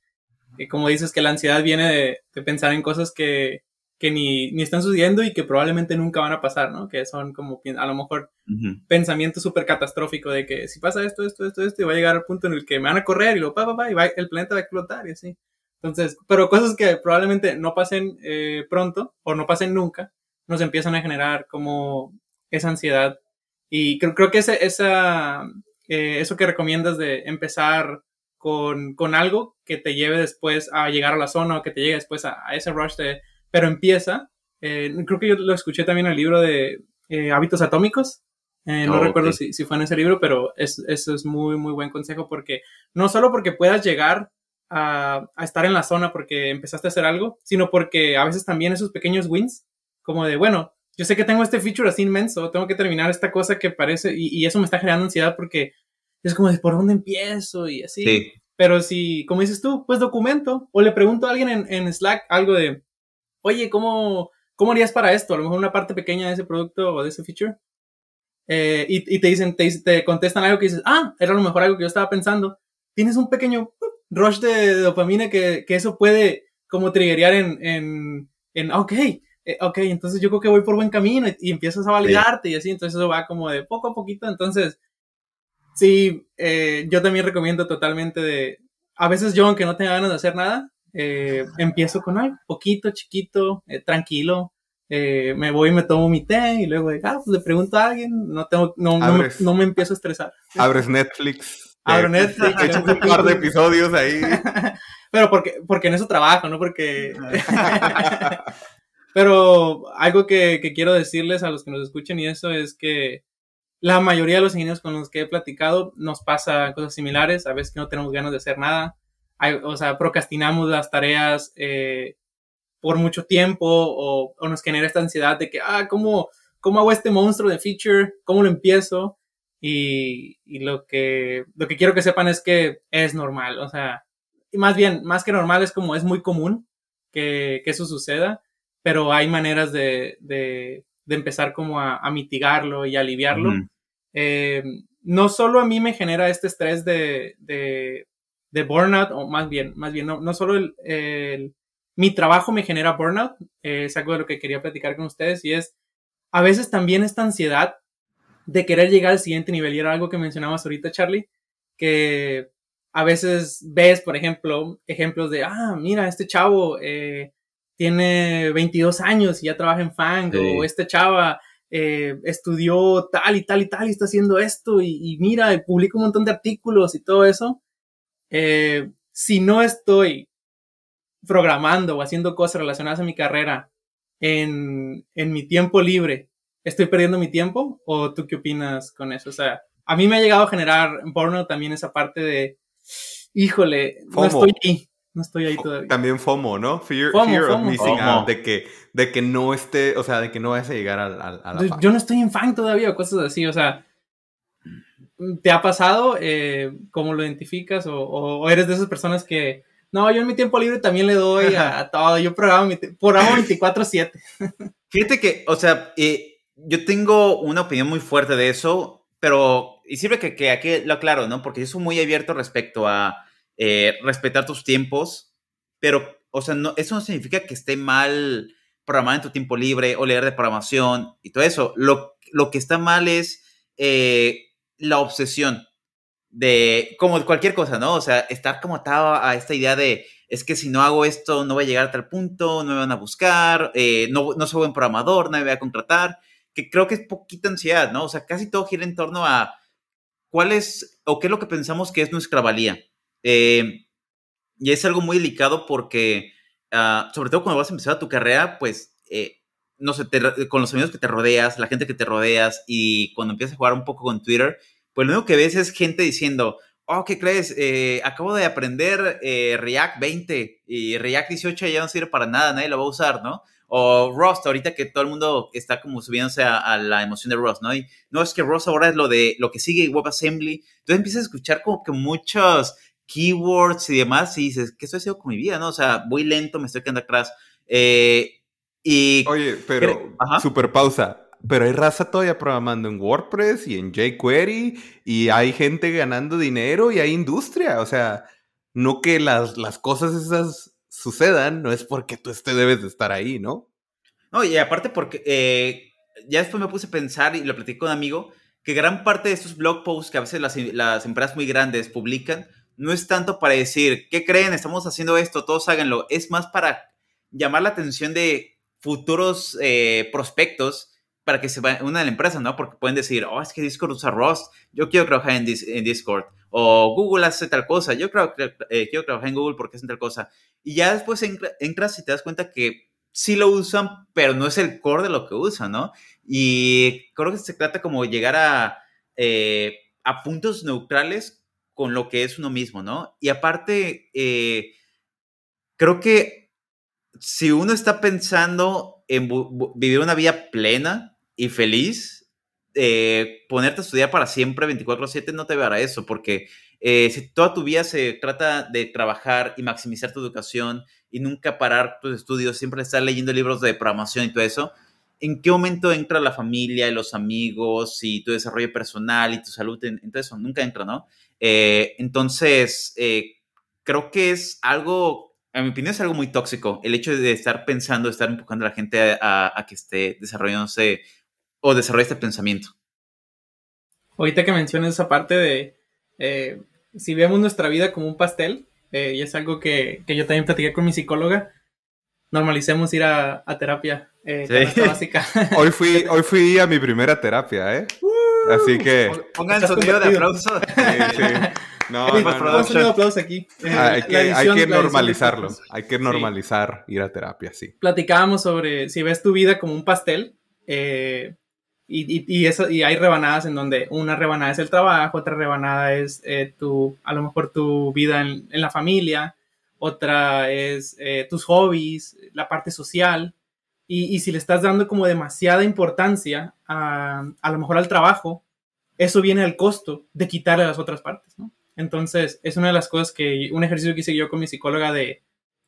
como dices, que la ansiedad viene de, pensar en cosas que, que ni, ni, están sucediendo y que probablemente nunca van a pasar, ¿no? Que son como a lo mejor pensamientos súper catastróficos de que si pasa esto, esto, esto, esto, y va a llegar al punto en el que me van a correr y lo pa, pa, pa, y va, el planeta va a explotar y así. Entonces, pero cosas que probablemente no pasen eh, pronto o no pasen nunca, nos empiezan a generar como esa ansiedad. Y creo, creo que ese, esa, eh, eso que recomiendas de empezar con, con, algo que te lleve después a llegar a la zona o que te llegue después a, ese rush de, pero empieza. Eh, creo que yo lo escuché también en el libro de Hábitos Atómicos. no oh, recuerdo si, si, fue en ese libro, pero es, eso es muy, muy buen consejo porque no solo porque puedas llegar a, estar en la zona porque empezaste a hacer algo, sino porque a veces también esos pequeños wins, como de, bueno, yo sé que tengo este feature así inmenso, tengo que terminar esta cosa que parece, y, eso me está generando ansiedad porque es como de, ¿por dónde empiezo? Y así. Pero si, como dices tú, pues documento, o le pregunto a alguien en, Slack algo de, oye, ¿cómo, ¿cómo harías para esto? A lo mejor una parte pequeña de ese producto o de ese feature. Eh, y, te dicen, te, te, contestan algo que dices, ah, era a lo mejor algo que yo estaba pensando. Tienes un pequeño rush de, dopamina que, que, eso puede como triggerear en, en, en ok, eh, ok, entonces yo creo que voy por buen camino y, empiezas a validarte y así, entonces eso va como de poco a poquito, entonces sí, eh, yo también recomiendo totalmente de, a veces yo aunque no tenga ganas de hacer nada, eh, empiezo con algo poquito, chiquito, tranquilo, me voy y me tomo mi té y luego ah, pues le pregunto a alguien, no tengo, no, no, me, no me empiezo a estresar. Abres Netflix Abro Netflix. He un par de episodios ahí. Pero porque, porque en eso trabajo, ¿no? Porque... Pero algo que, que, quiero decirles a los que nos escuchen y eso es que la mayoría de los ingenieros con los que he platicado nos pasa cosas similares. A veces que no tenemos ganas de hacer nada. o sea, procrastinamos las tareas eh, por mucho tiempo o, o, nos genera esta ansiedad de que, ah, ¿cómo, ¿cómo hago este monstruo de feature? ¿Cómo lo empiezo? Y, y, lo, que, lo que quiero que sepan es que es normal, o sea, y más bien, más que normal es como es muy común que, que eso suceda, pero hay maneras de, de, de empezar como a, a, mitigarlo y aliviarlo. eh, no solo a mí me genera este estrés de, de, de burnout, o más bien, más bien, no, no solo el, el, mi trabajo me genera burnout, eh, es algo de lo que quería platicar con ustedes, y es a veces también esta ansiedad de querer llegar al siguiente nivel. Y era algo que mencionabas ahorita, Charlie, que a veces ves, por ejemplo, ejemplos de, ah, mira, este chavo eh, tiene 22 años y ya trabaja en Fang, o este chava eh, estudió tal y tal y tal y está haciendo esto, y, mira, publica un montón de artículos y todo eso. Eh, si no estoy programando o haciendo cosas relacionadas a mi carrera en, en mi tiempo libre estoy perdiendo mi tiempo o tú qué opinas con eso? O sea, a mí me ha llegado a generar porno también esa parte de, híjole, no estoy ahí. No estoy ahí todavía. También FOMO, ¿no? Fear, fear of missing out. De que, de que no esté, o sea, de que no vayas a llegar a, a, la yo, no estoy en fan todavía o cosas así, o sea. ¿Te ha pasado? Eh, ¿Cómo lo identificas? O, o, eres de esas personas que, no, yo en mi tiempo libre también le doy a, todo. Yo programo, mi programo 24-7. Fíjate que, o sea, eh, yo tengo una opinión muy fuerte de eso, pero, y sirve que, que aquí lo aclaro, ¿no? Porque yo soy muy abierto respecto a eh, respetar tus tiempos, pero o sea, no, eso no significa que esté mal programar en tu tiempo libre o leer de programación y todo eso. Lo, lo que está mal es eh, la obsesión de, como cualquier cosa, ¿no? O sea, estar como atado a esta idea de, es que si no hago esto, no voy a llegar a tal punto, no me van a buscar, eh, no, no soy buen programador, no me voy a contratar, que creo que es poquita ansiedad, ¿no? O sea, casi todo gira en torno a cuál es o qué es lo que pensamos que es nuestra valía. Eh, y es algo muy delicado porque, ah, sobre todo cuando vas a empezar tu carrera, pues, eh, no sé, con los amigos que te rodeas, la gente que te rodeas y cuando empiezas a jugar un poco con Twitter, pues lo único que ves es gente diciendo, oh, ¿qué crees? Eh, acabo de aprender React 20 y React 18 ya no sirve para nada, nadie lo va a usar, ¿no? O Rust, ahorita que todo el mundo está como subiéndose a, la emoción de Rust, ¿no? Y no es que Rust ahora es lo de lo que sigue WebAssembly. Entonces empiezas a escuchar como que muchos keywords y demás, y dices, ¿qué estoy haciendo con mi vida? ¿No? O sea, voy lento, me estoy quedando atrás. Eh, y. Oye, pero, super pausa. Pero hay raza todavía programando en WordPress y en jQuery, y hay gente ganando dinero y hay industria. O sea, no que las, las cosas esas sucedan, no es porque tú estés, debes de estar ahí, ¿no? No, y aparte porque eh, ya después me puse a pensar y lo platicé con un amigo, que gran parte de estos blog posts que a veces las, las empresas muy grandes publican, no es tanto para decir, ¿qué creen? Estamos haciendo esto, todos háganlo. Es más para llamar la atención de futuros eh, prospectos para que se unan a la empresa, ¿no? Porque pueden decir, oh, es que Discord usa Rust, yo quiero trabajar en, Discord. O Google hace tal cosa, yo creo, eh, quiero trabajar en Google porque hacen tal cosa. Y ya después entras y te das cuenta que sí lo usan, pero no es el core de lo que usan, ¿no? Y creo que se trata como llegar a, eh, a puntos neutrales con lo que es uno mismo, ¿no? Y aparte, eh, creo que si uno está pensando en vivir una vida plena y feliz, eh, ponerte a estudiar para siempre 24/7 no te verá eso, porque eh, si toda tu vida se trata de trabajar y maximizar tu educación y nunca parar tus estudios, siempre estar leyendo libros de programación y todo eso, ¿en qué momento entra la familia y los amigos y tu desarrollo personal y tu salud en, en todo eso? Nunca entra, ¿no? Eh, entonces, eh, creo que es algo, en mi opinión, es algo muy tóxico el hecho de estar pensando, de estar empujando a la gente a, que esté desarrollándose o desarrolle este pensamiento. Ahorita que mencionas esa parte de eh, si vemos nuestra vida como un pastel, y es algo que, yo también platiqué con mi psicóloga, normalicemos ir a, terapia sí. básica. hoy, fui, hoy fui a mi primera terapia, ¿eh? Uh, Así que. Pongan sonido de aplauso. Sí, sí. No, no, no. sonido de aplauso aquí. Ah, hay, que, hay que normalizarlo. Hay que normalizar ir a terapia, sí. Platicábamos sobre si ves tu vida como un pastel. Eh, y, y, eso, y hay rebanadas en donde una rebanada es el trabajo, otra rebanada es eh, tu, a lo mejor tu vida en, en la familia, otra es eh, tus hobbies, la parte social. Y, si le estás dando como demasiada importancia a, a lo mejor al trabajo, eso viene al costo de quitarle las otras partes, ¿no? Entonces, es una de las cosas que, un ejercicio que hice yo con mi psicóloga de,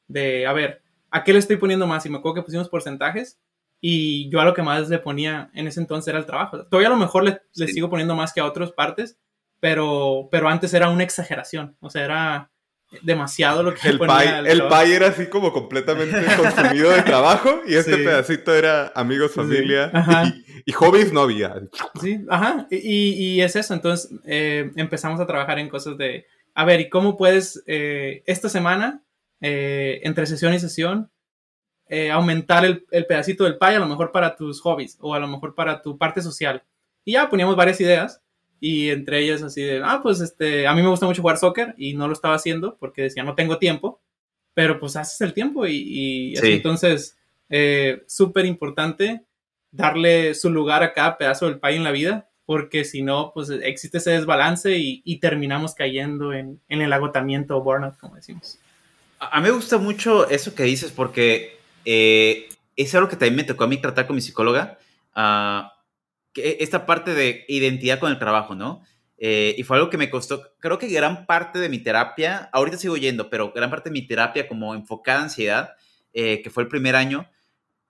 de, a ver, ¿a qué le estoy poniendo más? Y me acuerdo que pusimos porcentajes y yo a lo que más le ponía en ese entonces era el trabajo. Todavía a lo mejor le, le sigo poniendo más que a otras partes, pero, pero antes era una exageración, o sea, era demasiado lo que el ponía el pay era así como completamente consumido de trabajo y este pedacito era amigos, familia y, hobbies no había. Sí, ajá, y, y es eso, entonces eh, empezamos a trabajar en cosas de, a ver, ¿y cómo puedes eh, esta semana, eh, entre sesión y sesión, aumentar el, el, pedacito del pay a lo mejor para tus hobbies o a lo mejor para tu parte social? Y ya poníamos varias ideas y entre ellas así de, ah, pues este, a mí me gusta mucho jugar soccer y no lo estaba haciendo porque decía, no tengo tiempo, pero pues haces el tiempo y, entonces, eh, súper importante darle su lugar a cada pedazo del pay en la vida, porque si no, pues existe ese desbalance y, terminamos cayendo en, el agotamiento o burnout, como decimos. A mí me gusta mucho eso que dices porque eh, es algo que también me tocó a mí tratar con mi psicóloga. Uh, esta parte de identidad con el trabajo, ¿no? Eh, y fue algo que me costó, creo que gran parte de mi terapia, ahorita sigo yendo, pero gran parte de mi terapia como enfocada en ansiedad, eh, que fue el primer año,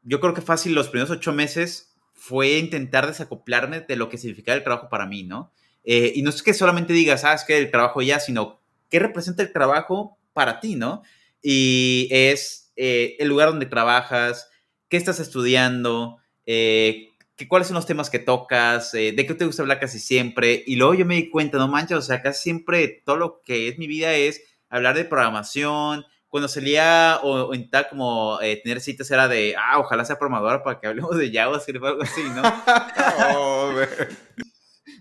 yo creo que fácil los primeros ocho meses fue intentar desacoplarme de lo que significaba el trabajo para mí, ¿no? Eh, y no es que solamente digas, ah, es que el trabajo ya, sino qué representa el trabajo para ti, ¿no? Y es el lugar donde trabajas, qué estás estudiando, eh, que, cuáles son los temas que tocas, eh, de qué te gusta hablar casi siempre. Y luego yo me di cuenta, no manches, o sea, casi siempre todo lo que es mi vida es hablar de programación. Cuando salía o, en tal como tener citas era de, ah, ojalá sea programadora para que hablemos de JavaScript o algo así, ¿no? oh,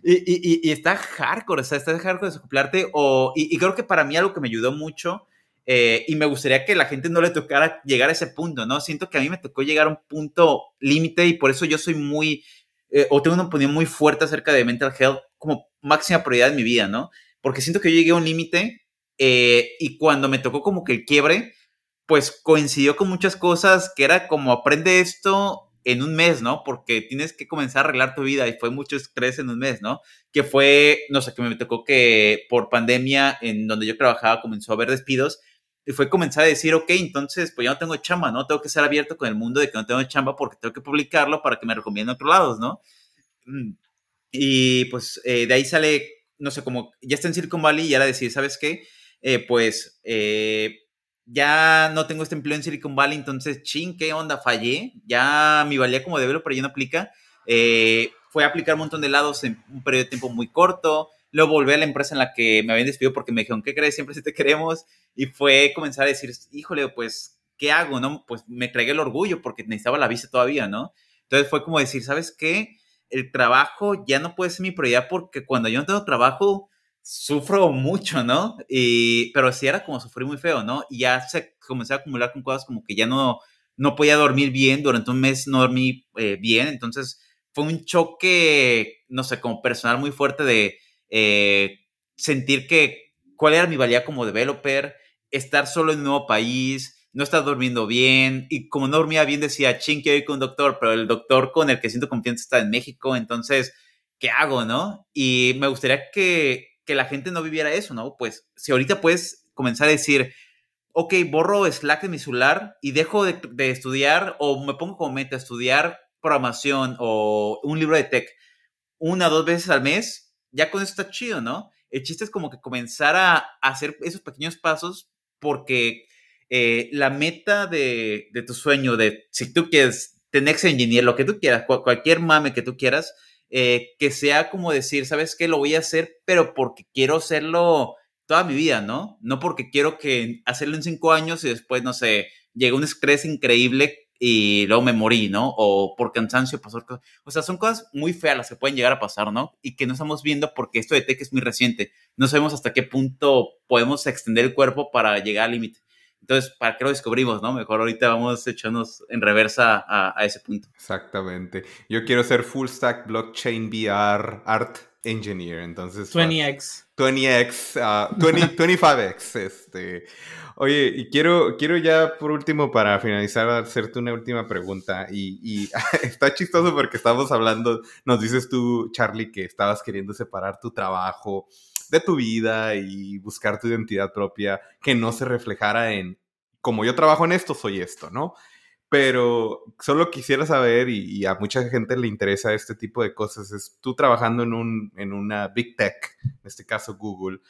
y, y, y, está hardcore, o sea, está hardcore desocuplarte. O, y, creo que para mí algo que me ayudó mucho eh, y me gustaría que la gente no le tocara llegar a ese punto, ¿no? Siento que a mí me tocó llegar a un punto límite y por eso yo soy muy, eh, o tengo una opinión muy fuerte acerca de mental health como máxima prioridad en mi vida, ¿no? Porque siento que yo llegué a un límite eh, y cuando me tocó como que el quiebre, pues coincidió con muchas cosas que era como aprende esto en un mes, ¿no? Porque tienes que comenzar a arreglar tu vida y fue mucho estrés en un mes, ¿no? Que fue, no sé, que me tocó que por pandemia en donde yo trabajaba comenzó a haber despidos y fue comenzar a decir, ok, entonces, pues ya no tengo chamba, ¿no? Tengo que ser abierto con el mundo de que no tengo chamba porque tengo que publicarlo para que me recomienden a otros lados, ¿no? Mm. Y pues eh, de ahí sale, no sé, como ya está en Silicon Valley y era decir, ¿sabes qué? Eh, pues eh, ya no tengo este empleo en Silicon Valley, entonces, ching, ¿qué onda? Fallé, ya mi valía como developer ya no aplica. fue a aplicar un montón de lados en un periodo de tiempo muy corto. Luego volví a la empresa en la que me habían despedido porque me dijeron, ¿qué crees? Siempre sí te queremos. Y fue comenzar a decir, híjole, pues, ¿qué hago? ¿No? Pues me tragué el orgullo porque necesitaba la visa todavía, ¿no? Entonces fue como decir, ¿sabes qué? El trabajo ya no puede ser mi prioridad porque cuando yo no tengo trabajo, sufro mucho, ¿no? Y, pero sí era como sufrir muy feo, ¿no? Y ya se comenzó a acumular con cosas como que ya no, no podía dormir bien, durante un mes no dormí eh, bien, entonces fue un choque, no sé, como personal muy fuerte de eh, sentir que cuál era mi valía como developer, estar solo en un nuevo país, no estar durmiendo bien, y como no dormía bien decía, ching, quiero ir con un doctor, pero el doctor con el que siento confianza está en México, entonces, ¿qué hago, no? Y me gustaría que, que la gente no viviera eso, ¿no? Pues si ahorita puedes comenzar a decir, ok, borro Slack de mi celular y dejo de, estudiar o me pongo como meta estudiar programación o un libro de tech una o dos veces al mes, ya con eso está chido, ¿no? El chiste es como que comenzar a hacer esos pequeños pasos porque eh, la meta de, tu sueño, de si tú quieres tener engineer, lo que tú quieras, cualquier mame que tú quieras, eh, que sea como decir, ¿sabes qué? Lo voy a hacer, pero porque quiero hacerlo toda mi vida, ¿no? No porque quiero que hacerlo en cinco años y después, no sé, llegue un estrés increíble y luego me morí, ¿no? O por cansancio pasó. O sea, son cosas muy feas las que pueden llegar a pasar, ¿no? Y que no estamos viendo porque esto de tech es muy reciente. No sabemos hasta qué punto podemos extender el cuerpo para llegar al límite. Entonces, ¿para qué lo descubrimos, no? Mejor ahorita vamos a echarnos en reversa a, ese punto. Exactamente. Yo quiero ser full stack blockchain VR art engineer, entonces... 20x. 20x, 20, 25x, este... Oye, y quiero, quiero ya por último, para finalizar, hacerte una última pregunta. Y, está chistoso porque estamos hablando, nos dices tú, Charlie, que estabas queriendo separar tu trabajo de tu vida y buscar tu identidad propia que no se reflejara en, como yo trabajo en esto, soy esto, ¿no? Pero solo quisiera saber, y, a mucha gente le interesa este tipo de cosas, es tú trabajando en, un, en una big tech, en este caso Google,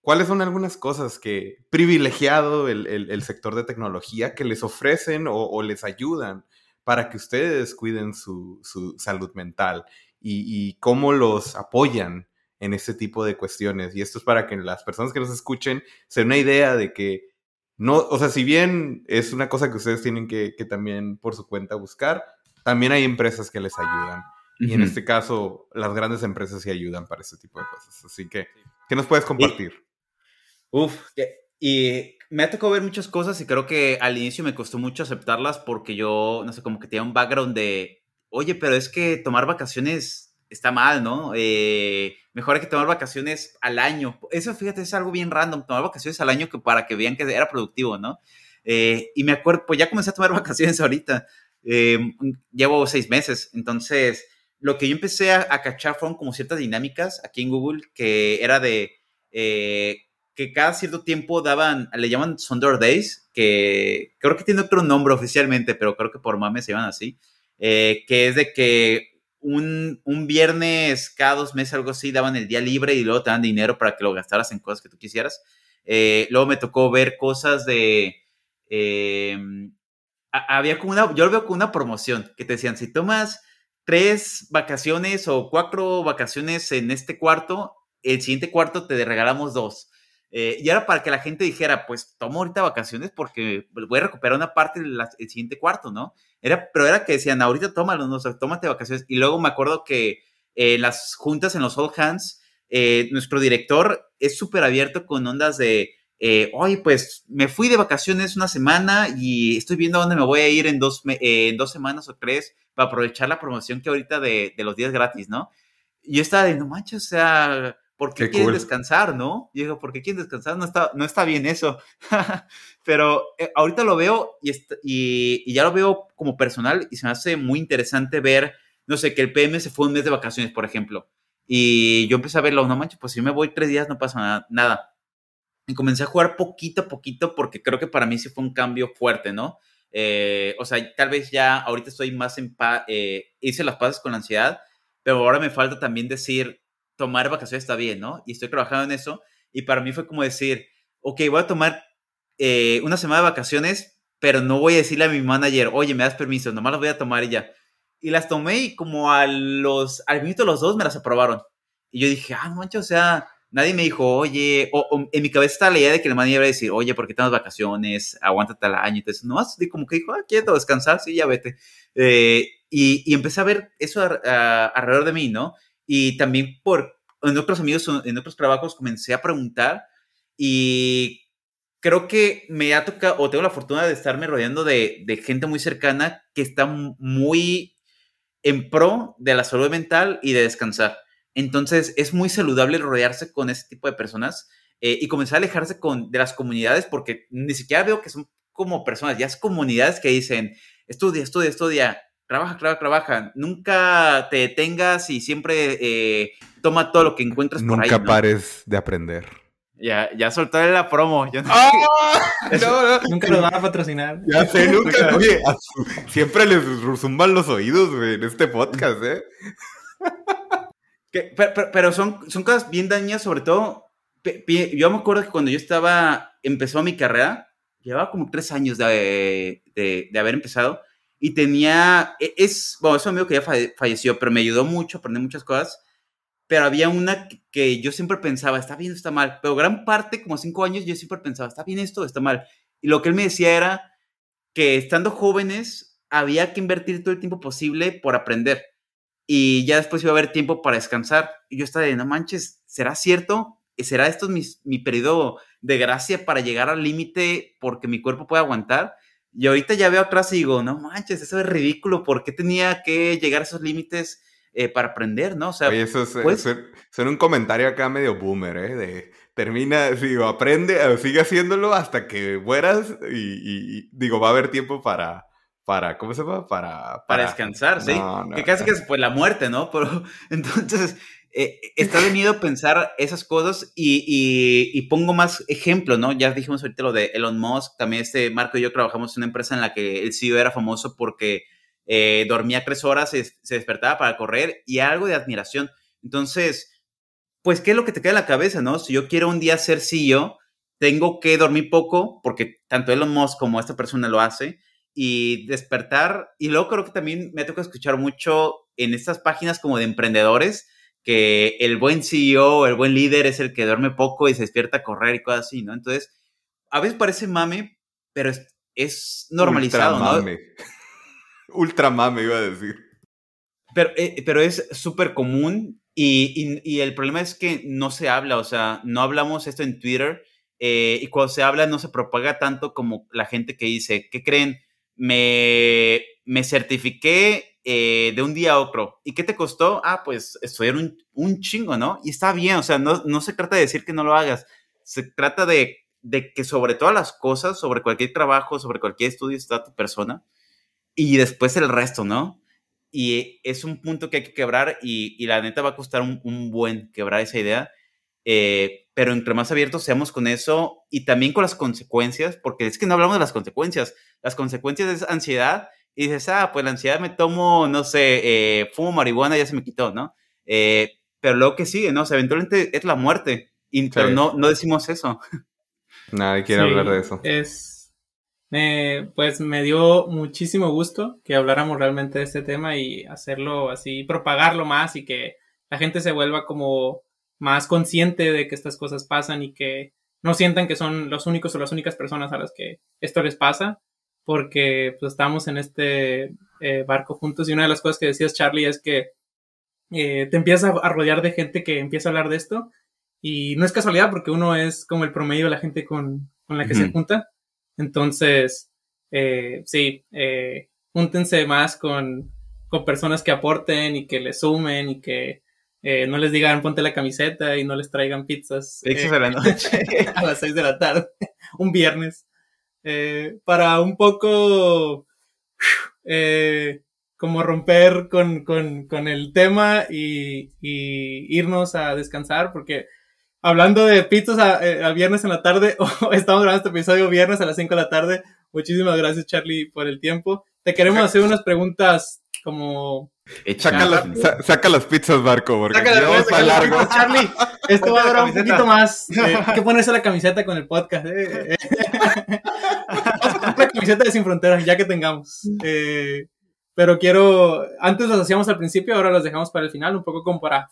¿Cuáles son algunas cosas que privilegiado el, sector de tecnología que les ofrecen o, les ayudan para que ustedes cuiden su, salud mental y, cómo los apoyan en este tipo de cuestiones? Y esto es para que las personas que nos escuchen se den una idea de que no, o sea, si bien es una cosa que ustedes tienen que, también por su cuenta buscar, también hay empresas que les ayudan. Y en este caso, las grandes empresas sí ayudan para este tipo de cosas. Así que, ¿qué nos puedes compartir? Uf, y me ha tocado ver muchas cosas y creo que al inicio me costó mucho aceptarlas porque yo, no sé, como que tenía un background de, oye, pero es que tomar vacaciones está mal, ¿no? Eh, mejor hay que tomar vacaciones al año. Eso, fíjate, es algo bien random, tomar vacaciones al año que para que vean que era productivo, ¿no? Eh, y me acuerdo, pues ya comencé a tomar vacaciones ahorita. Eh, llevo seis meses, entonces lo que yo empecé a, cachar fueron como ciertas dinámicas aquí en Google que era de que cada cierto tiempo daban, le llaman Sunday Days, que creo que tiene otro nombre oficialmente, pero creo que por mames se llaman así, eh, que es de que un, un, viernes cada dos meses, algo así, daban el día libre y luego te dan dinero para que lo gastaras en cosas que tú quisieras. Eh, luego me tocó ver cosas de em, había como una, yo lo veo como una promoción, que te decían, si tomas tres vacaciones o cuatro vacaciones en este cuarto, el siguiente cuarto te regalamos dos. Eh, y era para que la gente dijera, pues tomo ahorita vacaciones porque voy a recuperar una parte del siguiente cuarto, ¿no? Era, pero era que decían, ahorita tómalo, no, o tómate vacaciones. Y luego me acuerdo que en eh, las juntas en los All Hands, eh, nuestro director es súper abierto con ondas de, oye, pues me fui de vacaciones una semana y estoy viendo dónde me voy a ir en dos, en dos semanas o tres para aprovechar la promoción que ahorita de, de los días gratis, ¿no? Yo estaba de, no manches, o sea, ¿por qué, quieren descansar, no? Y digo, ¿por qué quieren descansar? No está, no está bien eso. Pero eh, ahorita lo veo y, y, ya lo veo como personal y se me hace muy interesante ver, no sé, que el PM se fue un mes de vacaciones, por ejemplo. Y yo empecé a verlo, no manches, pues si me voy tres días no pasa nada. Y comencé a jugar poquito a poquito porque creo que para mí sí fue un cambio fuerte, ¿no? Eh, o sea, tal vez ya ahorita estoy más en paz, eh, hice las paces con la ansiedad, pero ahora me falta también decir, tomar vacaciones está bien, ¿no? Y estoy trabajando en eso. Y para mí fue como decir, ok, voy a tomar eh, una semana de vacaciones, pero no voy a decirle a mi manager, oye, me das permiso, nomás las voy a tomar y ya. Y las tomé y como a los, al minuto los dos me las aprobaron. Y yo dije, ah, mancho, o sea, nadie me dijo, oye, o, en mi cabeza estaba la idea de que el manager iba a decir, oye, ¿por qué tenemos vacaciones? Aguántate al año. Entonces, nomás como que dijo, ah, quiero descansar, sí, ya vete. Eh, y, y, empecé a ver eso alrededor de mí, ¿no? Y también por, en otros amigos, en otros trabajos, comencé a preguntar y creo que me ha tocado, o tengo la fortuna de estarme rodeando de, gente muy cercana que está muy en pro de la salud mental y de descansar. Entonces, es muy saludable rodearse con ese tipo de personas eh, y comenzar a alejarse con, de las comunidades porque ni siquiera veo que son como personas, ya es comunidades que dicen, estudia, estudia, estudia, trabaja, trabaja, trabaja. Nunca te detengas y siempre eh, toma todo lo que encuentres por ahí. Nunca pares de aprender. Ya, ya soltó la promo. no, ¡Ah! Nunca lo van a patrocinar. Ya sé, nunca. Oye, siempre les zumban los oídos, güey, en este podcast, ¿eh? pero, son, son cosas bien dañas, sobre todo. Yo me acuerdo que cuando yo estaba, empezó mi carrera, llevaba como tres años de, de haber empezado y tenía, e, es, bueno, es un amigo que ya falleció, pero me ayudó mucho a aprender muchas cosas, pero había una que yo siempre pensaba, está bien, está mal, pero gran parte, como cinco años, yo siempre pensaba, está bien esto, está mal. Y lo que él me decía era que estando jóvenes había que invertir todo el tiempo posible por aprender y ya después iba a haber tiempo para descansar. Y yo estaba de, no manches, ¿será cierto? ¿Será esto mi, mi periodo de gracia para llegar al límite porque mi cuerpo puede aguantar? Y ahorita ya veo atrás y digo, no manches, eso es ridículo, ¿por qué tenía que llegar a esos límites eh, para aprender, no? O sea, Oye, eso es, pues un comentario acá medio boomer, ¿eh? De termina, digo, aprende, eh, sigue haciéndolo hasta que mueras y, digo, va a haber tiempo para, para, ¿cómo se llama? Para, para, descansar, sí. que casi que es pues la muerte, ¿no? Pero entonces, eh, está de miedo pensar esas cosas y, pongo más ejemplo, ¿no? Ya dijimos ahorita lo de Elon Musk, también este Marco y yo trabajamos en una empresa en la que el CEO era famoso porque eh, dormía tres horas, se, se, despertaba para correr y algo de admiración. Entonces, pues, ¿qué es lo que te queda en la cabeza, no? Si yo quiero un día ser CEO, tengo que dormir poco, porque tanto Elon Musk como esta persona lo hace, y despertar. Y luego creo que también me toca escuchar mucho en estas páginas como de emprendedores, que el buen CEO, el buen líder es el que duerme poco y se despierta a correr y cosas así, ¿no? Entonces, a veces parece mame, pero es, normalizado, Ultra mame. ¿no? Ultra mame, iba a decir. Pero, eh, pero es súper común y, y, el problema es que no se habla, o sea, no hablamos esto en Twitter eh, y cuando se habla no se propaga tanto como la gente que dice, ¿qué creen? Me, me certifiqué eh, de un día a otro. ¿Y qué te costó? Ah, pues estudiar un, un chingo, ¿no? Y está bien, o sea, no, no, se trata de decir que no lo hagas, se trata de, de, que sobre todas las cosas, sobre cualquier trabajo, sobre cualquier estudio está tu persona y después el resto, ¿no? Y es un punto que hay que quebrar y, y la neta va a costar un, un buen quebrar esa idea. Eh, pero entre más abiertos seamos con eso y también con las consecuencias, porque es que no hablamos de las consecuencias. Las consecuencias es ansiedad y dices, ah, pues la ansiedad me tomo, no sé, eh, fumo marihuana, ya se me quitó, ¿no? Eh, pero luego que sigue, ¿no? O sea, eventualmente es la muerte, y, pero no, no decimos eso. Nadie quiere hablar de eso. Es, pues me dio muchísimo gusto que habláramos realmente de este tema y hacerlo así, propagarlo más y que la gente se vuelva como más consciente de que estas cosas pasan y que no sientan que son los únicos o las únicas personas a las que esto les pasa, porque pues estamos en este eh, barco juntos y una de las cosas que decías Charlie es que eh, te empiezas a rodear de gente que empieza a hablar de esto y no es casualidad porque uno es como el promedio de la gente con, la que se junta. Entonces, eh, sí, eh, júntense más con, con, personas que aporten y que les sumen y que eh, no les digan ponte la camiseta y no les traigan pizzas eh, la noche. a las seis de la tarde, un viernes, para un poco como romper con, con, con el tema y, y irnos a descansar porque hablando de pizzas a, eh, viernes en la tarde, estamos grabando este episodio viernes a las 5 de la tarde. Muchísimas gracias, Charlie, por el tiempo. Te queremos hacer unas preguntas como... Saca, saca, las pizzas, Barco, porque saca las largo. Charlie, esto va a durar un poquito más. Eh, hay que ponerse la camiseta con el podcast. Eh. la camiseta de Sin Fronteras, ya que tengamos. Eh, pero quiero, antes las hacíamos al principio, ahora las dejamos para el final, un poco como para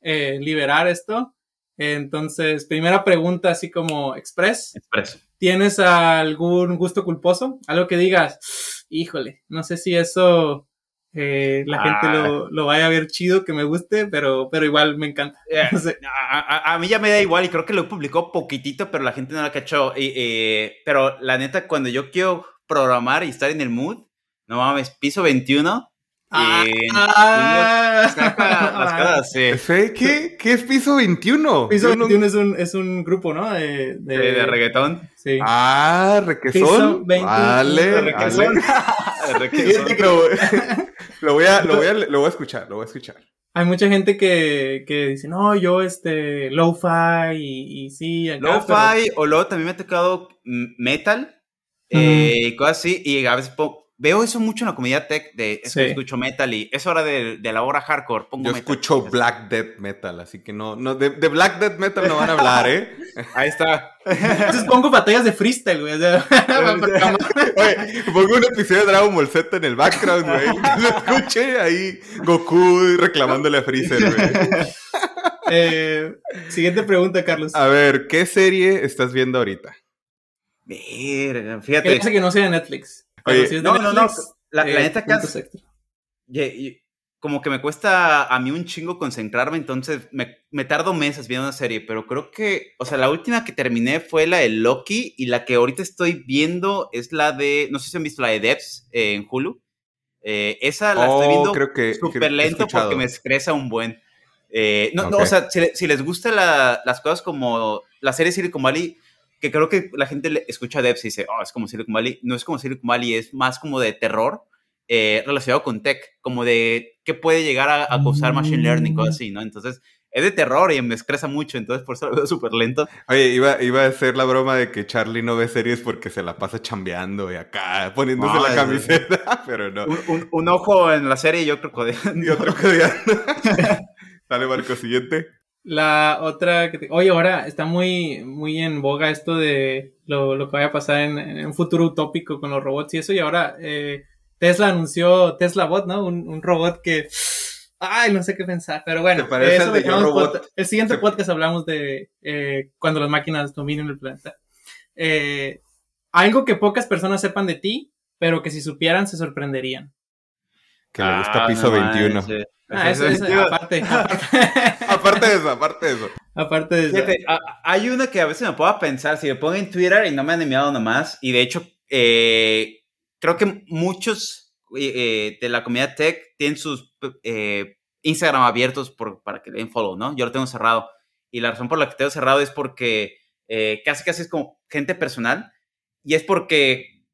eh, liberar esto. Entonces, primera pregunta, así como express. Express. ¿Tienes algún gusto culposo? Algo que digas, híjole, no sé si eso eh, la gente lo, ah. lo, vaya a ver chido, que me guste, pero, pero igual me encanta. a, mí ya me da igual y creo que lo publicó poquitito, pero la gente no lo cachó. Eh, pero la neta, cuando yo quiero programar y estar en el mood, no mames, piso 21 Ah, ah, ¿Qué, ¿Qué, es Piso 21? Piso 21 es un, es un grupo, ¿no? De, de, de, reggaetón. Sí. Ah, requesón. Vale, requesón. lo, voy a, lo, voy a, lo voy a escuchar, lo voy a escuchar. Hay mucha gente que, que dice, no, yo este, lo-fi y, y sí. Lo-fi o luego también me ha tocado metal eh, cosas así y a veces veo eso mucho en la comunidad tech de escucho metal y es hora de, de la hora hardcore. Pongo Yo escucho black death metal, así que no, no de, black death metal no van a hablar, ¿eh? Ahí está. Entonces pongo batallas de freestyle, güey. Oye, pongo un episodio de Dragon Ball Z en el background, güey. Lo escuché ahí Goku reclamándole a Freezer, güey. Eh, siguiente pregunta, Carlos. A ver, ¿qué serie estás viendo ahorita? Verga, fíjate. Que que no sea de Netflix no, no, no, La, eh, neta que como que me cuesta a mí un chingo concentrarme, entonces me, me, tardo meses viendo una serie, pero creo que, o sea, la última que terminé fue la de Loki y la que ahorita estoy viendo es la de, no sé si han visto la de Debs eh, en Hulu. Eh, esa la estoy oh, viendo súper lento porque me estresa un buen. no, no, o sea, si, les gustan las cosas como la serie Silicon Valley, que creo que la gente escucha a Devs y dice, oh, es como Silicon Valley. No es como Silicon Valley, es más como de terror eh, relacionado con tech, como de qué puede llegar a, causar machine learning, cosas así, ¿no? Entonces, es de terror y me estresa mucho, entonces por eso lo veo súper lento. Oye, iba, iba a hacer la broma de que Charlie no ve series porque se la pasa chambeando y acá poniéndose la camiseta, pero no. Un, ojo en la serie y otro codeando. Y otro codeando. Dale, Marco, siguiente. La otra que Oye, ahora está muy, muy en boga esto de lo, lo que vaya a pasar en, un futuro utópico con los robots y eso. Y ahora eh, Tesla anunció Tesla Bot, ¿no? Un, un, robot que... Ay, no sé qué pensar. Pero bueno, eso el, el siguiente podcast hablamos de eh, cuando las máquinas dominen el planeta. Eh, algo que pocas personas sepan de ti, pero que si supieran se sorprenderían. Que le gusta ah, piso 21. Ah, eso, es aparte. Aparte. de eso, aparte de eso. Aparte de eso. hay una que a veces me puedo pensar, si me pongo en Twitter y no me han enviado nomás, y de hecho, eh, creo que muchos eh, eh, de la comunidad tech tienen sus Instagram abiertos por, para que le den follow, ¿no? Yo lo tengo cerrado. Y la razón por la que tengo cerrado es porque casi casi es como gente personal. Y es porque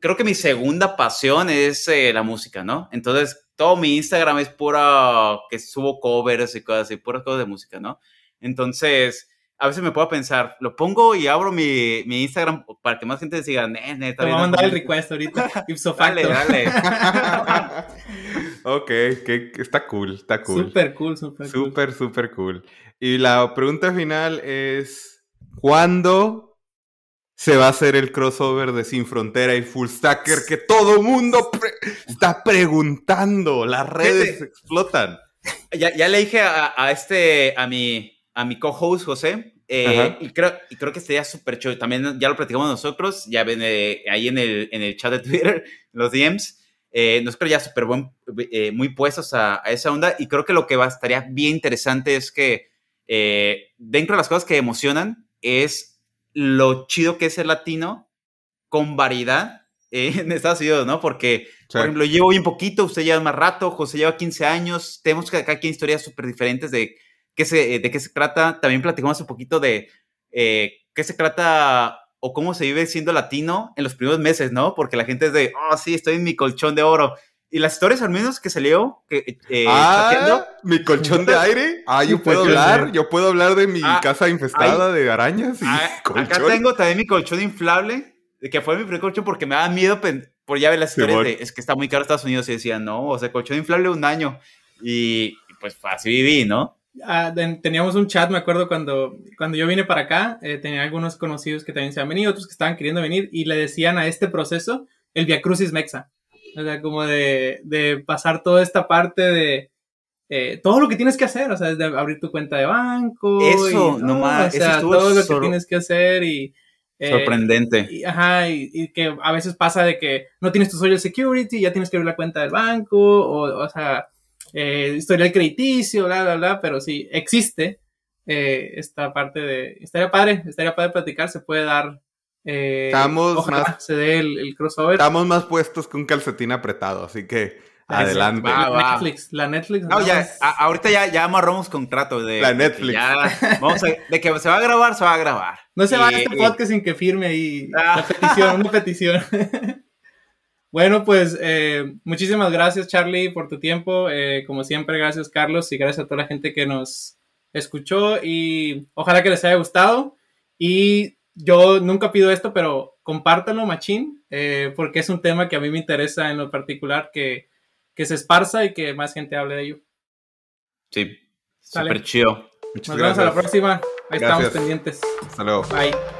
creo que mi segunda pasión es la música, ¿no? Entonces, todo mi Instagram es pura, que subo covers y cosas así, puras cosas de música, ¿no? Entonces, a veces me puedo pensar, lo pongo y abro mi, mi Instagram para que más gente siga, Te voy a mandar el request ahorita, ipso facto. Dale, dale. ok, que, está cool, está cool. Súper cool, súper cool. Súper, súper cool. Y la pregunta final es, ¿cuándo se va a hacer el crossover de Sin Frontera y Full Stacker que todo mundo está preguntando. Las redes explotan. Ya, le dije a, este, a mi, a mi co-host José, eh, y, creo, y creo que sería súper chido. También ya lo platicamos nosotros, ya ven eh, ahí en el, en el chat de Twitter, los DMs. Eh, nosotros ya súper buen, eh, muy puestos a, esa onda y creo que lo que va, estaría bien interesante es que dentro de las cosas que emocionan es lo chido que es el latino con variedad en Estados Unidos, ¿no? Porque, por ejemplo, llevo bien poquito, usted lleva más rato, José lleva 15 años, tenemos acá aquí historias súper diferentes de qué, se, de qué se trata. También platicamos un poquito de eh, qué se trata o cómo se vive siendo latino en los primeros meses, ¿no? Porque la gente es de, oh, sí, estoy en mi colchón de oro. Y las historias al menos que salió, que, eh, ah, mi colchón de aire. Ah, yo puedo hablar, yo puedo hablar de mi ah, casa infestada de arañas. Y ah, acá tengo también mi colchón inflable, que fue mi primer colchón porque me daba miedo por ya ver las historias de, es que está muy caro Estados Unidos y decía, no, o sea, colchón inflable un año. Y pues así viví, ¿no? Ah, teníamos un chat, me acuerdo cuando, cuando yo vine para acá, eh, tenía algunos conocidos que también se han venido, otros que estaban queriendo venir y le decían a este proceso el Via Crucis Mexa. O sea, como de, de pasar toda esta parte de eh, todo lo que tienes que hacer, o sea, desde abrir tu cuenta de banco. Eso, nomás, o sea, todo lo que tienes que hacer y... Eh, sorprendente. Y, ajá, y, que a veces pasa de que no tienes tu social security, ya tienes que abrir la cuenta del banco, o, o sea, eh, historial crediticio, bla, bla, bla, pero sí, existe eh, esta parte de... Estaría padre, estaría padre platicar, se puede dar eh, estamos más, se dé el, crossover. Estamos más puestos que un calcetín apretado, así que adelante. la Netflix, la Netflix. No, ya, ahorita ya, ya amarramos contrato de. La Netflix. vamos a, de que se va a grabar, se va a grabar. No se va a este podcast sin que firme ahí ah. la petición, una petición. bueno, pues eh, muchísimas gracias, Charlie, por tu tiempo. Eh, como siempre, gracias, Carlos, y gracias a toda la gente que nos escuchó. Y ojalá que les haya gustado. Y yo nunca pido esto, pero compártanlo, machín, eh, porque es un tema que a mí me interesa en lo particular, que, se esparza y que más gente hable de ello. Sí, súper chido. Nos vemos a la próxima. Ahí estamos pendientes. Hasta luego. Bye.